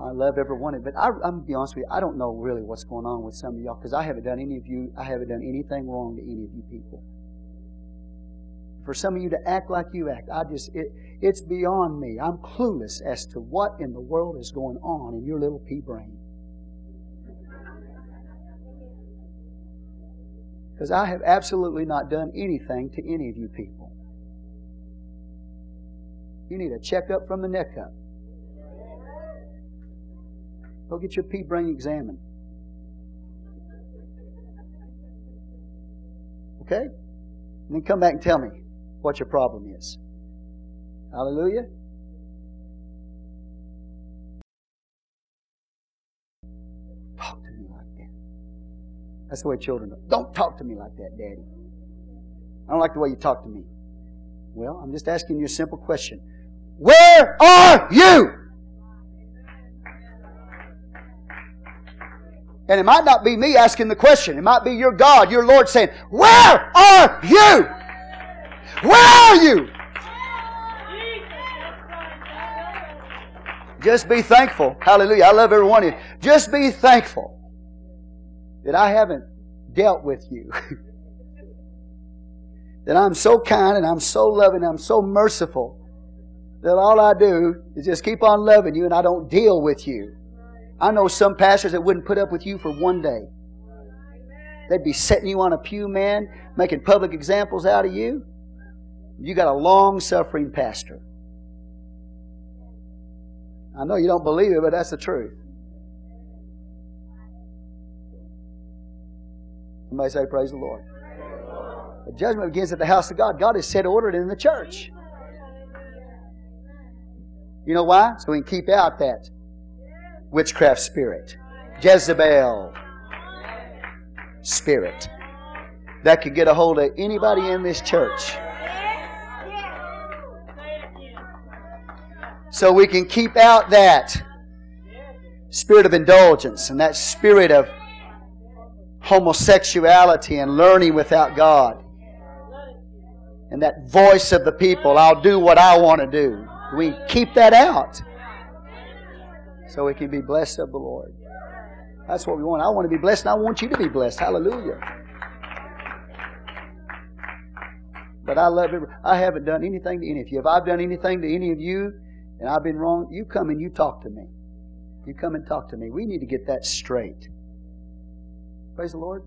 I love every one of it, but I, am to be honest with you, I don't know really what's going on with some of y'all because I haven't done any of you, I haven't done anything wrong to any of you people for some of you to act like you act. I just, it, it's beyond me. I'm clueless as to what in the world is going on in your little pea brain. Because I have absolutely not done anything to any of you people. You need a checkup from the neck up. Go get your pea brain examined. Okay? And then come back and tell me what your problem is. Hallelujah. Talk to me like that. That's the way children are. Don't talk to me like that, Daddy. I don't like the way you talk to me. Well, I'm just asking you a simple question. Where are you? And it might not be me asking the question. It might be your God, your Lord saying, Where are you? Where are you? Just be thankful. Hallelujah. I love every one of you. Just be thankful that I haven't dealt with you. that I'm so kind and I'm so loving, and I'm so merciful that all I do is just keep on loving you and I don't deal with you. I know some pastors that wouldn't put up with you for one day. They'd be setting you on a pew, man, making public examples out of you. You got a long suffering pastor. I know you don't believe it, but that's the truth. Somebody say, Praise the Lord. The judgment begins at the house of God. God has set ordered in the church. You know why? So we can keep out that witchcraft spirit, Jezebel spirit that could get a hold of anybody in this church. So we can keep out that spirit of indulgence and that spirit of homosexuality and learning without God. And that voice of the people, I'll do what I want to do. We keep that out so we can be blessed of the Lord. That's what we want. I want to be blessed, and I want you to be blessed. Hallelujah. But I love it. I haven't done anything to any of you. If I've done anything to any of you, and I've been wrong, you come and you talk to me. You come and talk to me. We need to get that straight. Praise the Lord.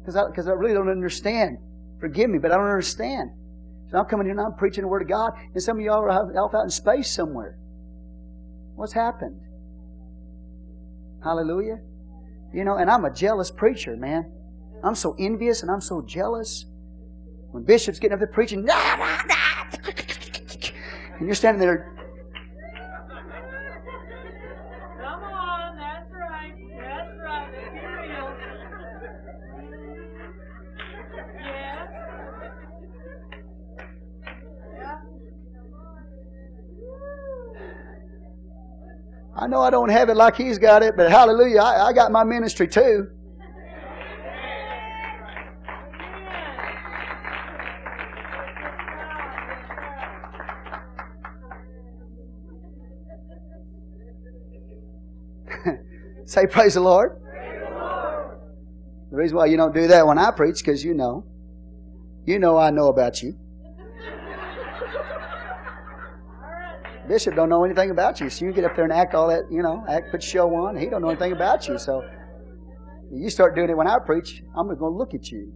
Because I, cause I really don't understand. Forgive me, but I don't understand. So I'm coming here and I'm preaching the Word of God, and some of y'all are off out in space somewhere. What's happened? Hallelujah. You know, and I'm a jealous preacher, man. I'm so envious and I'm so jealous. When Bishop's getting up there preaching, and you're standing there I know I don't have it like he's got it, but hallelujah, I, I got my ministry too. Say praise the Lord. Praise the Lord. The reason why you don't do that when I preach, because you know. You know I know about you. Bishop don't know anything about you, so you get up there and act all that, you know, act, put show on. He don't know anything about you, so you start doing it when I preach, I'm going to look at you.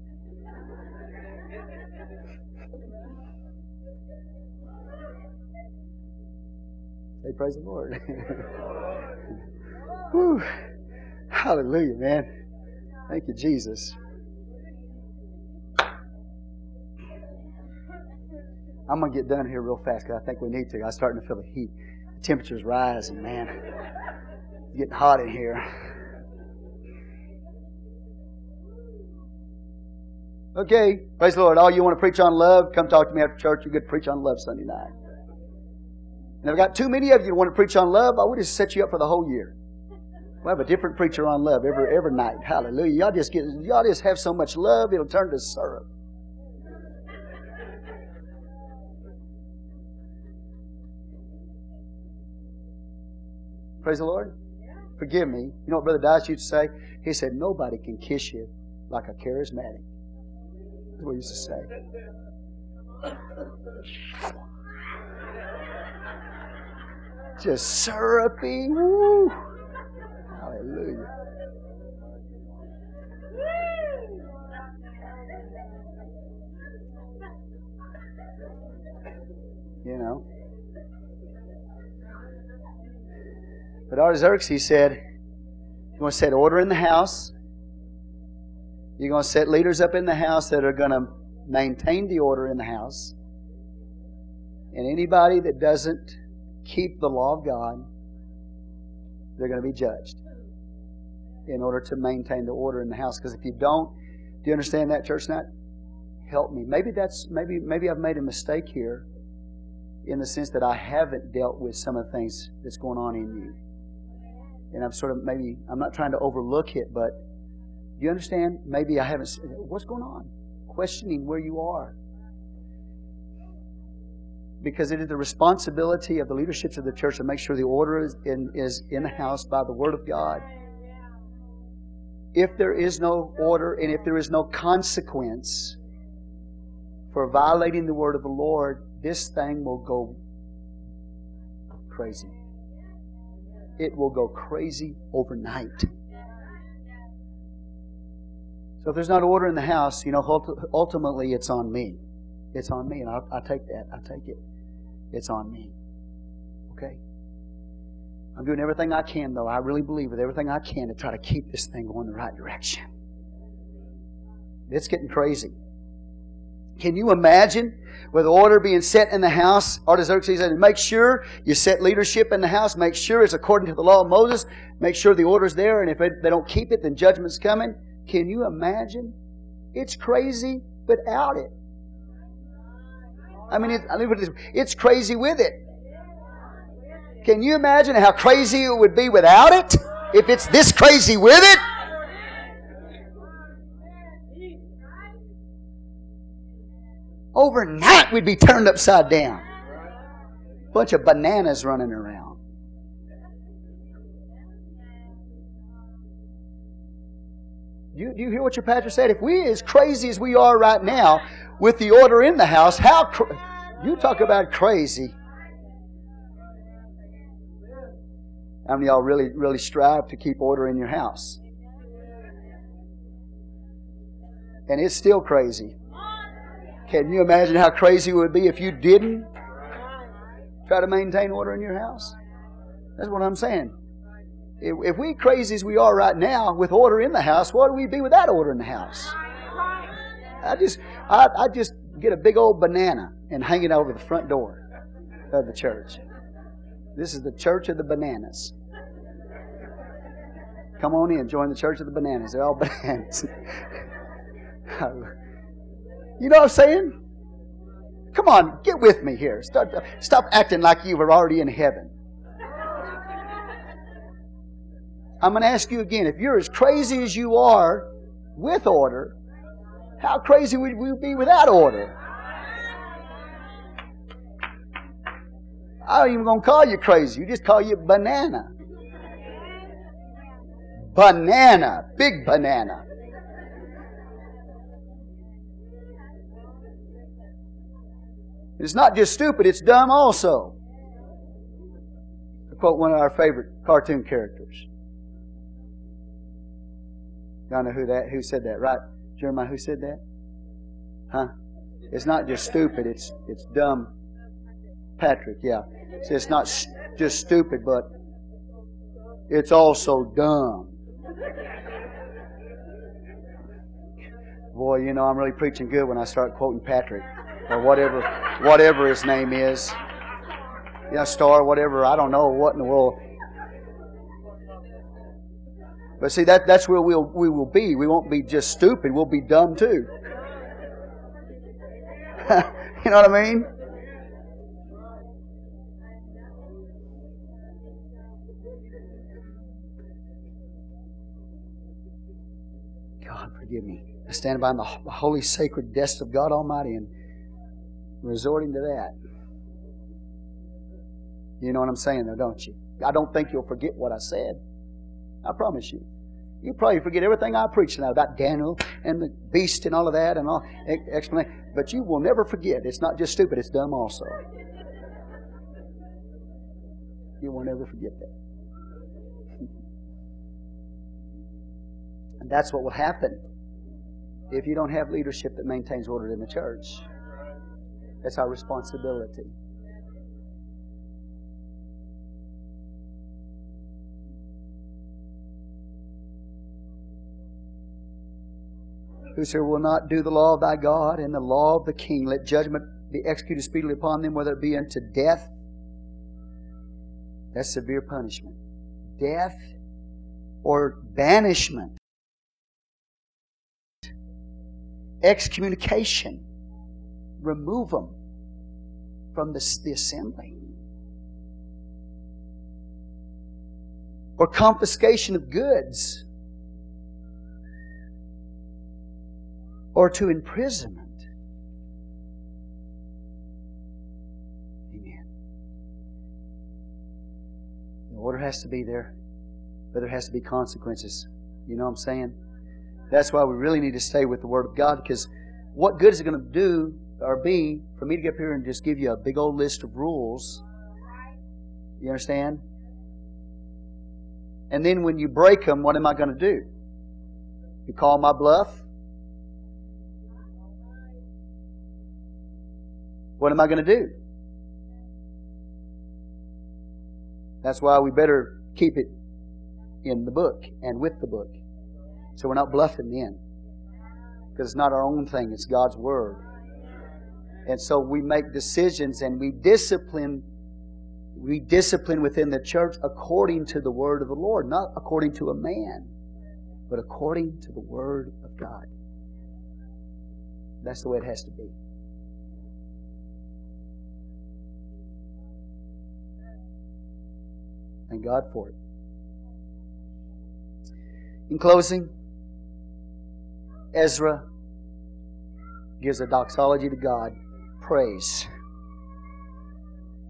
Say praise the Lord. Whew. Hallelujah, man. Thank you, Jesus. I'm going to get done here real fast because I think we need to. I'm starting to feel the heat. The temperature's rising, man. It's getting hot in here. Okay, praise the Lord. All you want to preach on love, come talk to me after church. You get to preach on love Sunday night. And I've got too many of you who want to preach on love. I would just set you up for the whole year. We'll have a different preacher on love every every night. Hallelujah. Y'all just get y'all just have so much love it'll turn to syrup. Praise the Lord. Forgive me. You know what Brother Dice used to say? He said, Nobody can kiss you like a charismatic. That's what he used to say. Just syrupy. Woo. Hallelujah. But Artaxerxes said, You're going to set order in the house. You're going to set leaders up in the house that are going to maintain the order in the house. And anybody that doesn't keep the law of God, they're going to be judged in order to maintain the order in the house. Because if you don't, do you understand that, church? Not help me. Maybe that's maybe maybe I've made a mistake here, in the sense that I haven't dealt with some of the things that's going on in you. And I'm sort of maybe I'm not trying to overlook it, but do you understand? Maybe I haven't. What's going on? Questioning where you are. Because it is the responsibility of the leaderships of the church to make sure the order is in, is in the house by the Word of God if there is no order and if there is no consequence for violating the word of the Lord, this thing will go crazy. It will go crazy overnight. So if there's not order in the house, you know, ultimately it's on me. It's on me, and I, I take that. I take it. It's on me. Okay? I'm doing everything I can, though. I really believe with everything I can to try to keep this thing going the right direction. It's getting crazy. Can you imagine with order being set in the house? Artaxerxes said, make sure you set leadership in the house. Make sure it's according to the law of Moses. Make sure the order's there. And if they don't keep it, then judgment's coming. Can you imagine? It's crazy without it. I mean, it, it's crazy with it. Can you imagine how crazy it would be without it? If it's this crazy with it? Overnight, we'd be turned upside down. Bunch of bananas running around. Do you, do you hear what your pastor said? If we as crazy as we are right now with the order in the house, how you talk about crazy. How many of y'all really, really strive to keep order in your house? And it's still crazy. Can you imagine how crazy it would be if you didn't try to maintain order in your house? That's what I'm saying. If, if we crazy as we are right now with order in the house, what would we be without order in the house? I just, I, I just get a big old banana and hang it over the front door of the church. This is the church of the bananas. Come on in, join the church of the bananas. They're all bananas. you know what I'm saying? Come on, get with me here. Stop, stop acting like you were already in heaven. I'm going to ask you again if you're as crazy as you are with order, how crazy would we be without order? I ain't even going to call you crazy. You just call you banana. Banana. Big banana. It's not just stupid, it's dumb also. To quote one of our favorite cartoon characters. Y'all know who that who said that, right? Jeremiah, who said that? Huh? It's not just stupid, it's it's dumb. Patrick, yeah. It's not just stupid, but it's also dumb. Boy, you know, I'm really preaching good when I start quoting Patrick or whatever, whatever his name is. Yeah, Star, whatever. I don't know what in the world. But see, that, that's where we'll, we will be. We won't be just stupid. We'll be dumb too. you know what I mean? God, forgive me. I stand by the holy, sacred desk of God Almighty and resorting to that. You know what I'm saying, though, don't you? I don't think you'll forget what I said. I promise you. You probably forget everything I preached about Daniel and the beast and all of that and all explanation. But you will never forget. It's not just stupid, it's dumb also. You will never forget that. and that's what will happen if you don't have leadership that maintains order in the church. That's our responsibility. Whosoever will not do the law of thy God and the law of the king, let judgment be executed speedily upon them, whether it be unto death. That's severe punishment. Death or banishment. Excommunication remove them from the, the assembly. Or confiscation of goods. Or to imprisonment. Amen. The order has to be there, but there has to be consequences. You know what I'm saying? That's why we really need to stay with the Word of God because what good is it going to do or B, for me to get up here and just give you a big old list of rules. You understand? And then when you break them, what am I going to do? You call my bluff? What am I going to do? That's why we better keep it in the book and with the book. So we're not bluffing then. Because it's not our own thing, it's God's Word. And so we make decisions and we discipline we discipline within the church according to the word of the Lord, not according to a man, but according to the word of God. That's the way it has to be. Thank God for it. In closing, Ezra gives a doxology to God praise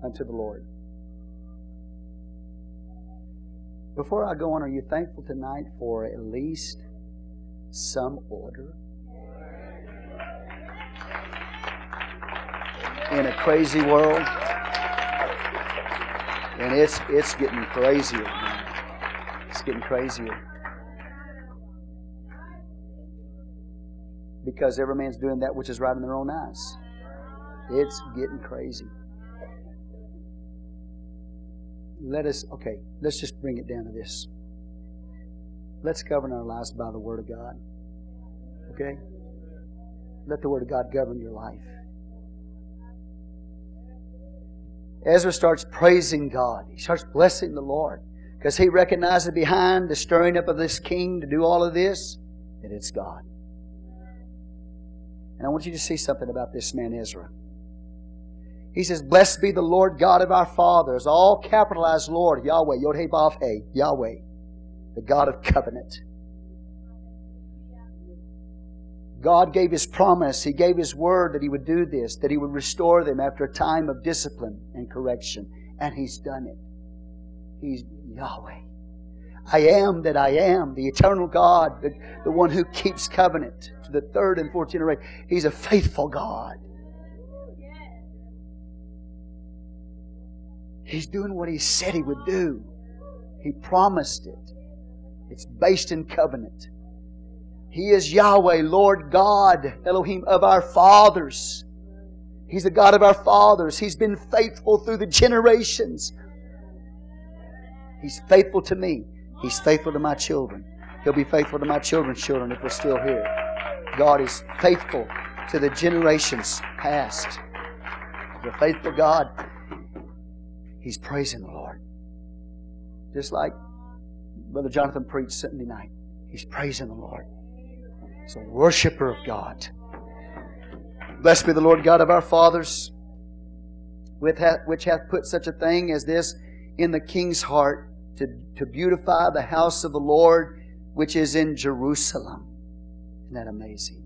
unto the Lord. Before I go on, are you thankful tonight for at least some order? In a crazy world. And it's it's getting crazier, man. It's getting crazier. because every man's doing that which is right in their own eyes. It's getting crazy. Let us, okay, let's just bring it down to this. Let's govern our lives by the Word of God. Okay? Let the Word of God govern your life. Ezra starts praising God. He starts blessing the Lord because he recognizes behind the stirring up of this king to do all of this that it's God. And I want you to see something about this man, Ezra. He says, Blessed be the Lord God of our fathers, all capitalized Lord, Yahweh, Yod He Vav He, Yahweh. the God of covenant. God gave His promise, He gave His word that He would do this, that He would restore them after a time of discipline and correction. And He's done it. He's Yahweh. I am that I am, the eternal God, the, the one who keeps covenant to the third and fourth generation. He's a faithful God. He's doing what He said He would do. He promised it. It's based in covenant. He is Yahweh, Lord God, Elohim of our fathers. He's the God of our fathers. He's been faithful through the generations. He's faithful to me. He's faithful to my children. He'll be faithful to my children's children if we're still here. God is faithful to the generations past. A faithful God. He's praising the Lord. Just like Brother Jonathan preached Sunday night. He's praising the Lord. He's a worshiper of God. Blessed be the Lord God of our fathers, which hath put such a thing as this in the king's heart to, to beautify the house of the Lord which is in Jerusalem. Isn't that amazing?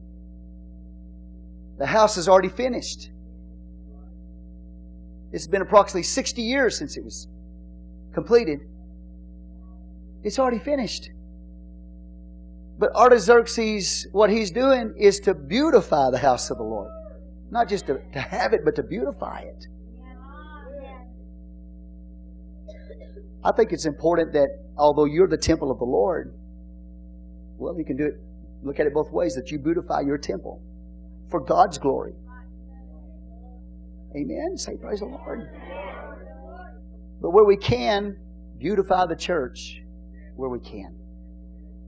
The house is already finished. It's been approximately 60 years since it was completed. It's already finished. But Artaxerxes, what he's doing is to beautify the house of the Lord. Not just to, to have it, but to beautify it. I think it's important that although you're the temple of the Lord, well, you can do it, look at it both ways, that you beautify your temple for God's glory. Amen. Say, Praise the Lord. But where we can, beautify the church where we can.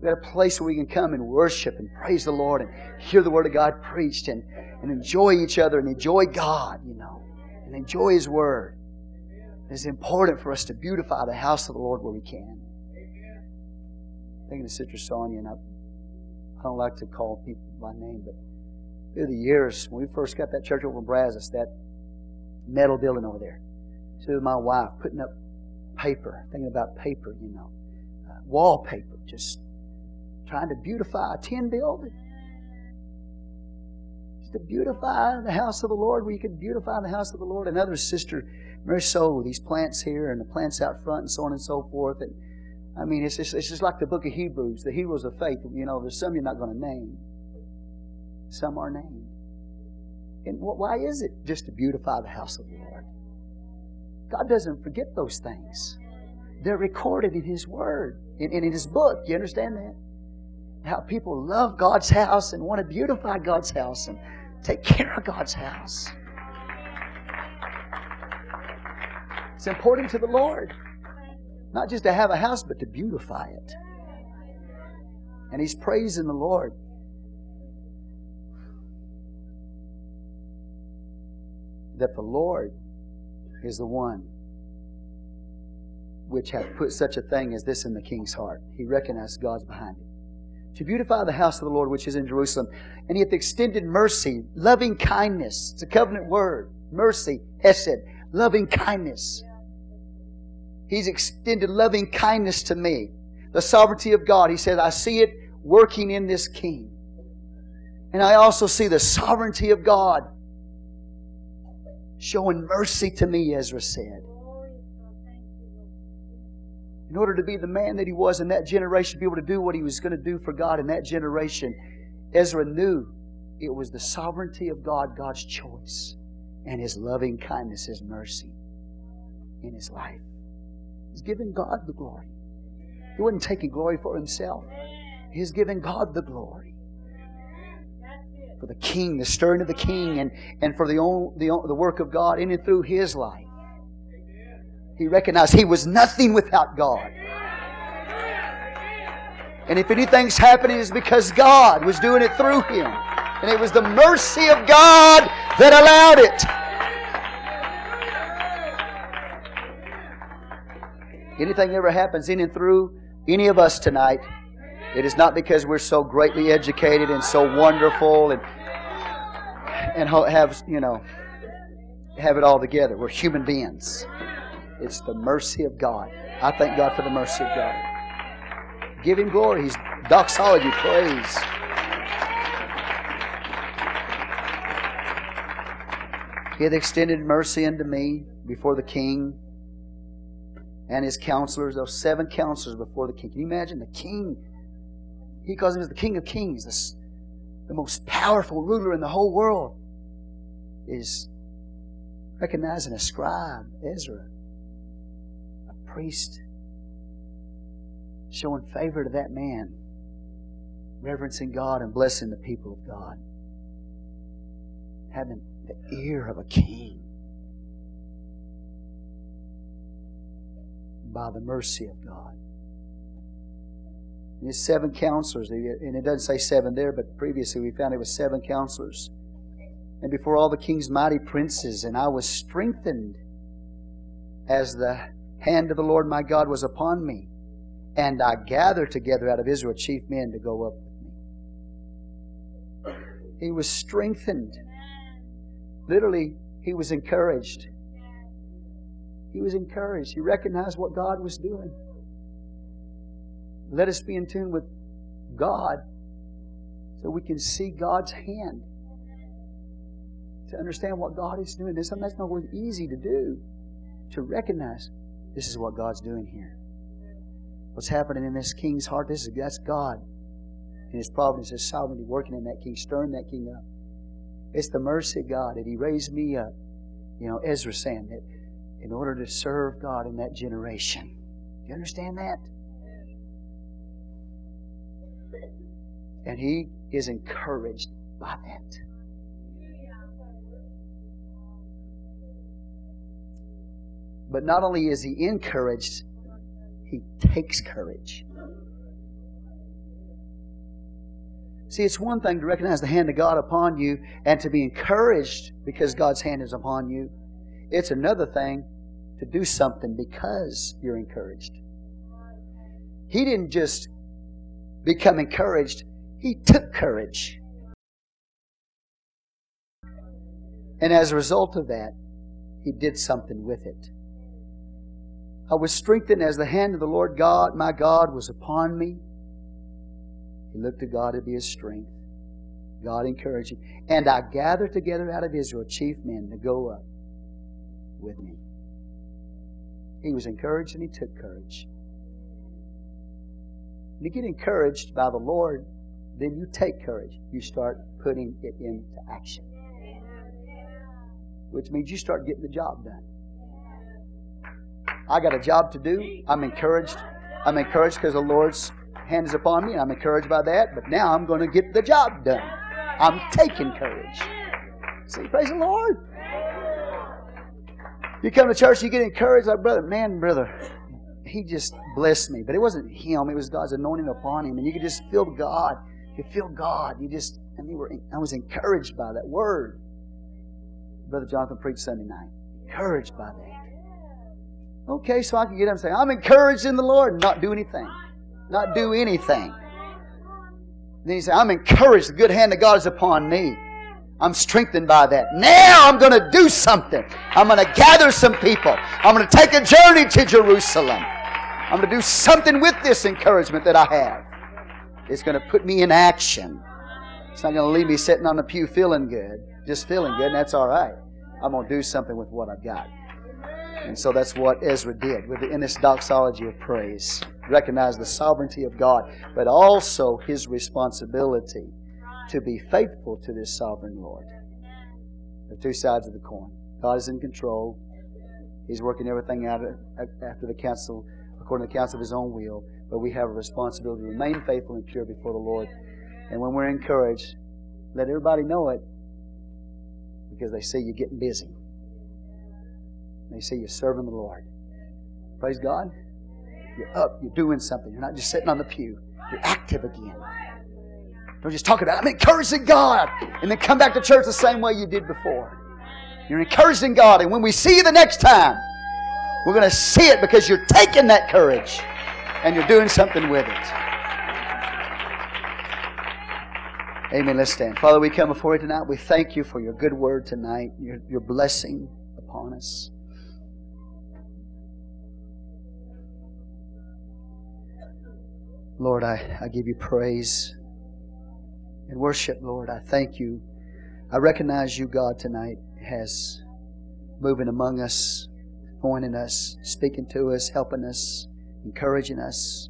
We've got a place where we can come and worship and praise the Lord and hear the Word of God preached and, and enjoy each other and enjoy God, you know, and enjoy His Word. It's important for us to beautify the house of the Lord where we can. Thinking of Sister Sonia, and I, I don't like to call people by name, but through the years, when we first got that church over in Brazos, that metal building over there, to my wife putting up paper, thinking about paper, you know, uh, wallpaper, just trying to beautify a tin building. Just to beautify the house of the Lord, where you could beautify the house of the Lord. Another sister, Mary with these plants here and the plants out front and so on and so forth. And I mean, it's just, it's just like the book of Hebrews, the heroes of faith. You know, there's some you're not going to name, some are named. And why is it just to beautify the house of the Lord? God doesn't forget those things. They're recorded in His Word, in, in His book. You understand that? How people love God's house and want to beautify God's house and take care of God's house. It's important to the Lord. Not just to have a house, but to beautify it. And He's praising the Lord. That the Lord is the one which hath put such a thing as this in the king's heart. He recognized God's behind it to beautify the house of the Lord which is in Jerusalem. And he hath extended mercy, loving kindness. It's a covenant word. Mercy, Hesed, loving kindness. He's extended loving kindness to me. The sovereignty of God. He said, I see it working in this king. And I also see the sovereignty of God showing mercy to me, Ezra said in order to be the man that he was in that generation, to be able to do what he was going to do for God in that generation, Ezra knew it was the sovereignty of God, God's choice, and his loving kindness, his mercy in his life. He's giving God the glory. He wasn't taking glory for himself. He's giving God the glory. For the king, the stirring of the king, and, and for the, own, the, the work of God in and through his life. He recognized he was nothing without God. And if anything's happening, it's because God was doing it through him. And it was the mercy of God that allowed it. Anything ever happens in and through any of us tonight, it is not because we're so greatly educated and so wonderful and and have you know have it all together. We're human beings. It's the mercy of God. I thank God for the mercy of God. Give him glory. He's doxology, praise. He hath extended mercy unto me before the king and his counselors, those seven counselors before the king. Can you imagine the king? He calls him as the king of kings, the, the most powerful ruler in the whole world, is recognizing a scribe, Ezra, a priest, showing favor to that man, reverencing God and blessing the people of God, having the ear of a king by the mercy of God. And his seven counselors, and it doesn't say seven there, but previously we found it was seven counselors. And before all the king's mighty princes, and I was strengthened as the hand of the Lord my God was upon me. And I gathered together out of Israel chief men to go up with me. He was strengthened. Literally, he was encouraged. He was encouraged. He recognized what God was doing. Let us be in tune with God so we can see God's hand. To understand what God is doing. That's not always easy to do. To recognize this is what God's doing here. What's happening in this king's heart, this is that's God. And his providence, his sovereignty working in that king, stirring that king up. It's the mercy of God that He raised me up. You know, Ezra saying that in order to serve God in that generation. Do you understand that? And he is encouraged by that. But not only is he encouraged, he takes courage. See, it's one thing to recognize the hand of God upon you and to be encouraged because God's hand is upon you. It's another thing to do something because you're encouraged. He didn't just become encouraged, he took courage. And as a result of that, he did something with it. I was strengthened as the hand of the Lord God, my God, was upon me. He looked to God to be his strength. God encouraged him. And I gathered together out of Israel chief men to go up with me. He was encouraged and he took courage. When you get encouraged by the Lord, then you take courage. You start putting it into action. Which means you start getting the job done. I got a job to do. I'm encouraged. I'm encouraged because the Lord's hand is upon me. and I'm encouraged by that. But now I'm going to get the job done. I'm taking courage. See, praise the Lord. You come to church, you get encouraged, like, brother, man, brother, he just blessed me. But it wasn't him, it was God's anointing upon him. And you could just feel God. You feel God. You just, and you were, I was encouraged by that word. Brother Jonathan preached Sunday night. Encouraged by that. Okay, so I can get up and say, I'm encouraged in the Lord, and not do anything. Not do anything. Then he said, I'm encouraged. The good hand of God is upon me. I'm strengthened by that. Now I'm going to do something. I'm going to gather some people. I'm going to take a journey to Jerusalem. I'm going to do something with this encouragement that I have. It's going to put me in action. It's not going to leave me sitting on the pew feeling good, just feeling good, and that's all right. I'm going to do something with what I've got. And so that's what Ezra did with the, in this doxology of praise. Recognize the sovereignty of God, but also his responsibility to be faithful to this sovereign Lord. The two sides of the coin. God is in control. He's working everything out uh, after the counsel, according to the counsel of His own will. But we have a responsibility to remain faithful and pure before the Lord. And when we're encouraged, let everybody know it because they see you getting busy. They see you serving the Lord. Praise God. You're up, you're doing something. You're not just sitting on the pew. You're active again. Don't just talk about it. I'm encouraging God. And then come back to church the same way you did before. You're encouraging God. And when we see you the next time, we're going to see it because you're taking that courage and you're doing something with it. Amen. Let's stand. Father, we come before you tonight. We thank you for your good word tonight, your, your blessing upon us. Lord, I, I give you praise and worship, Lord. I thank you. I recognize you, God, tonight has moving among us, pointing us, speaking to us, helping us, encouraging us.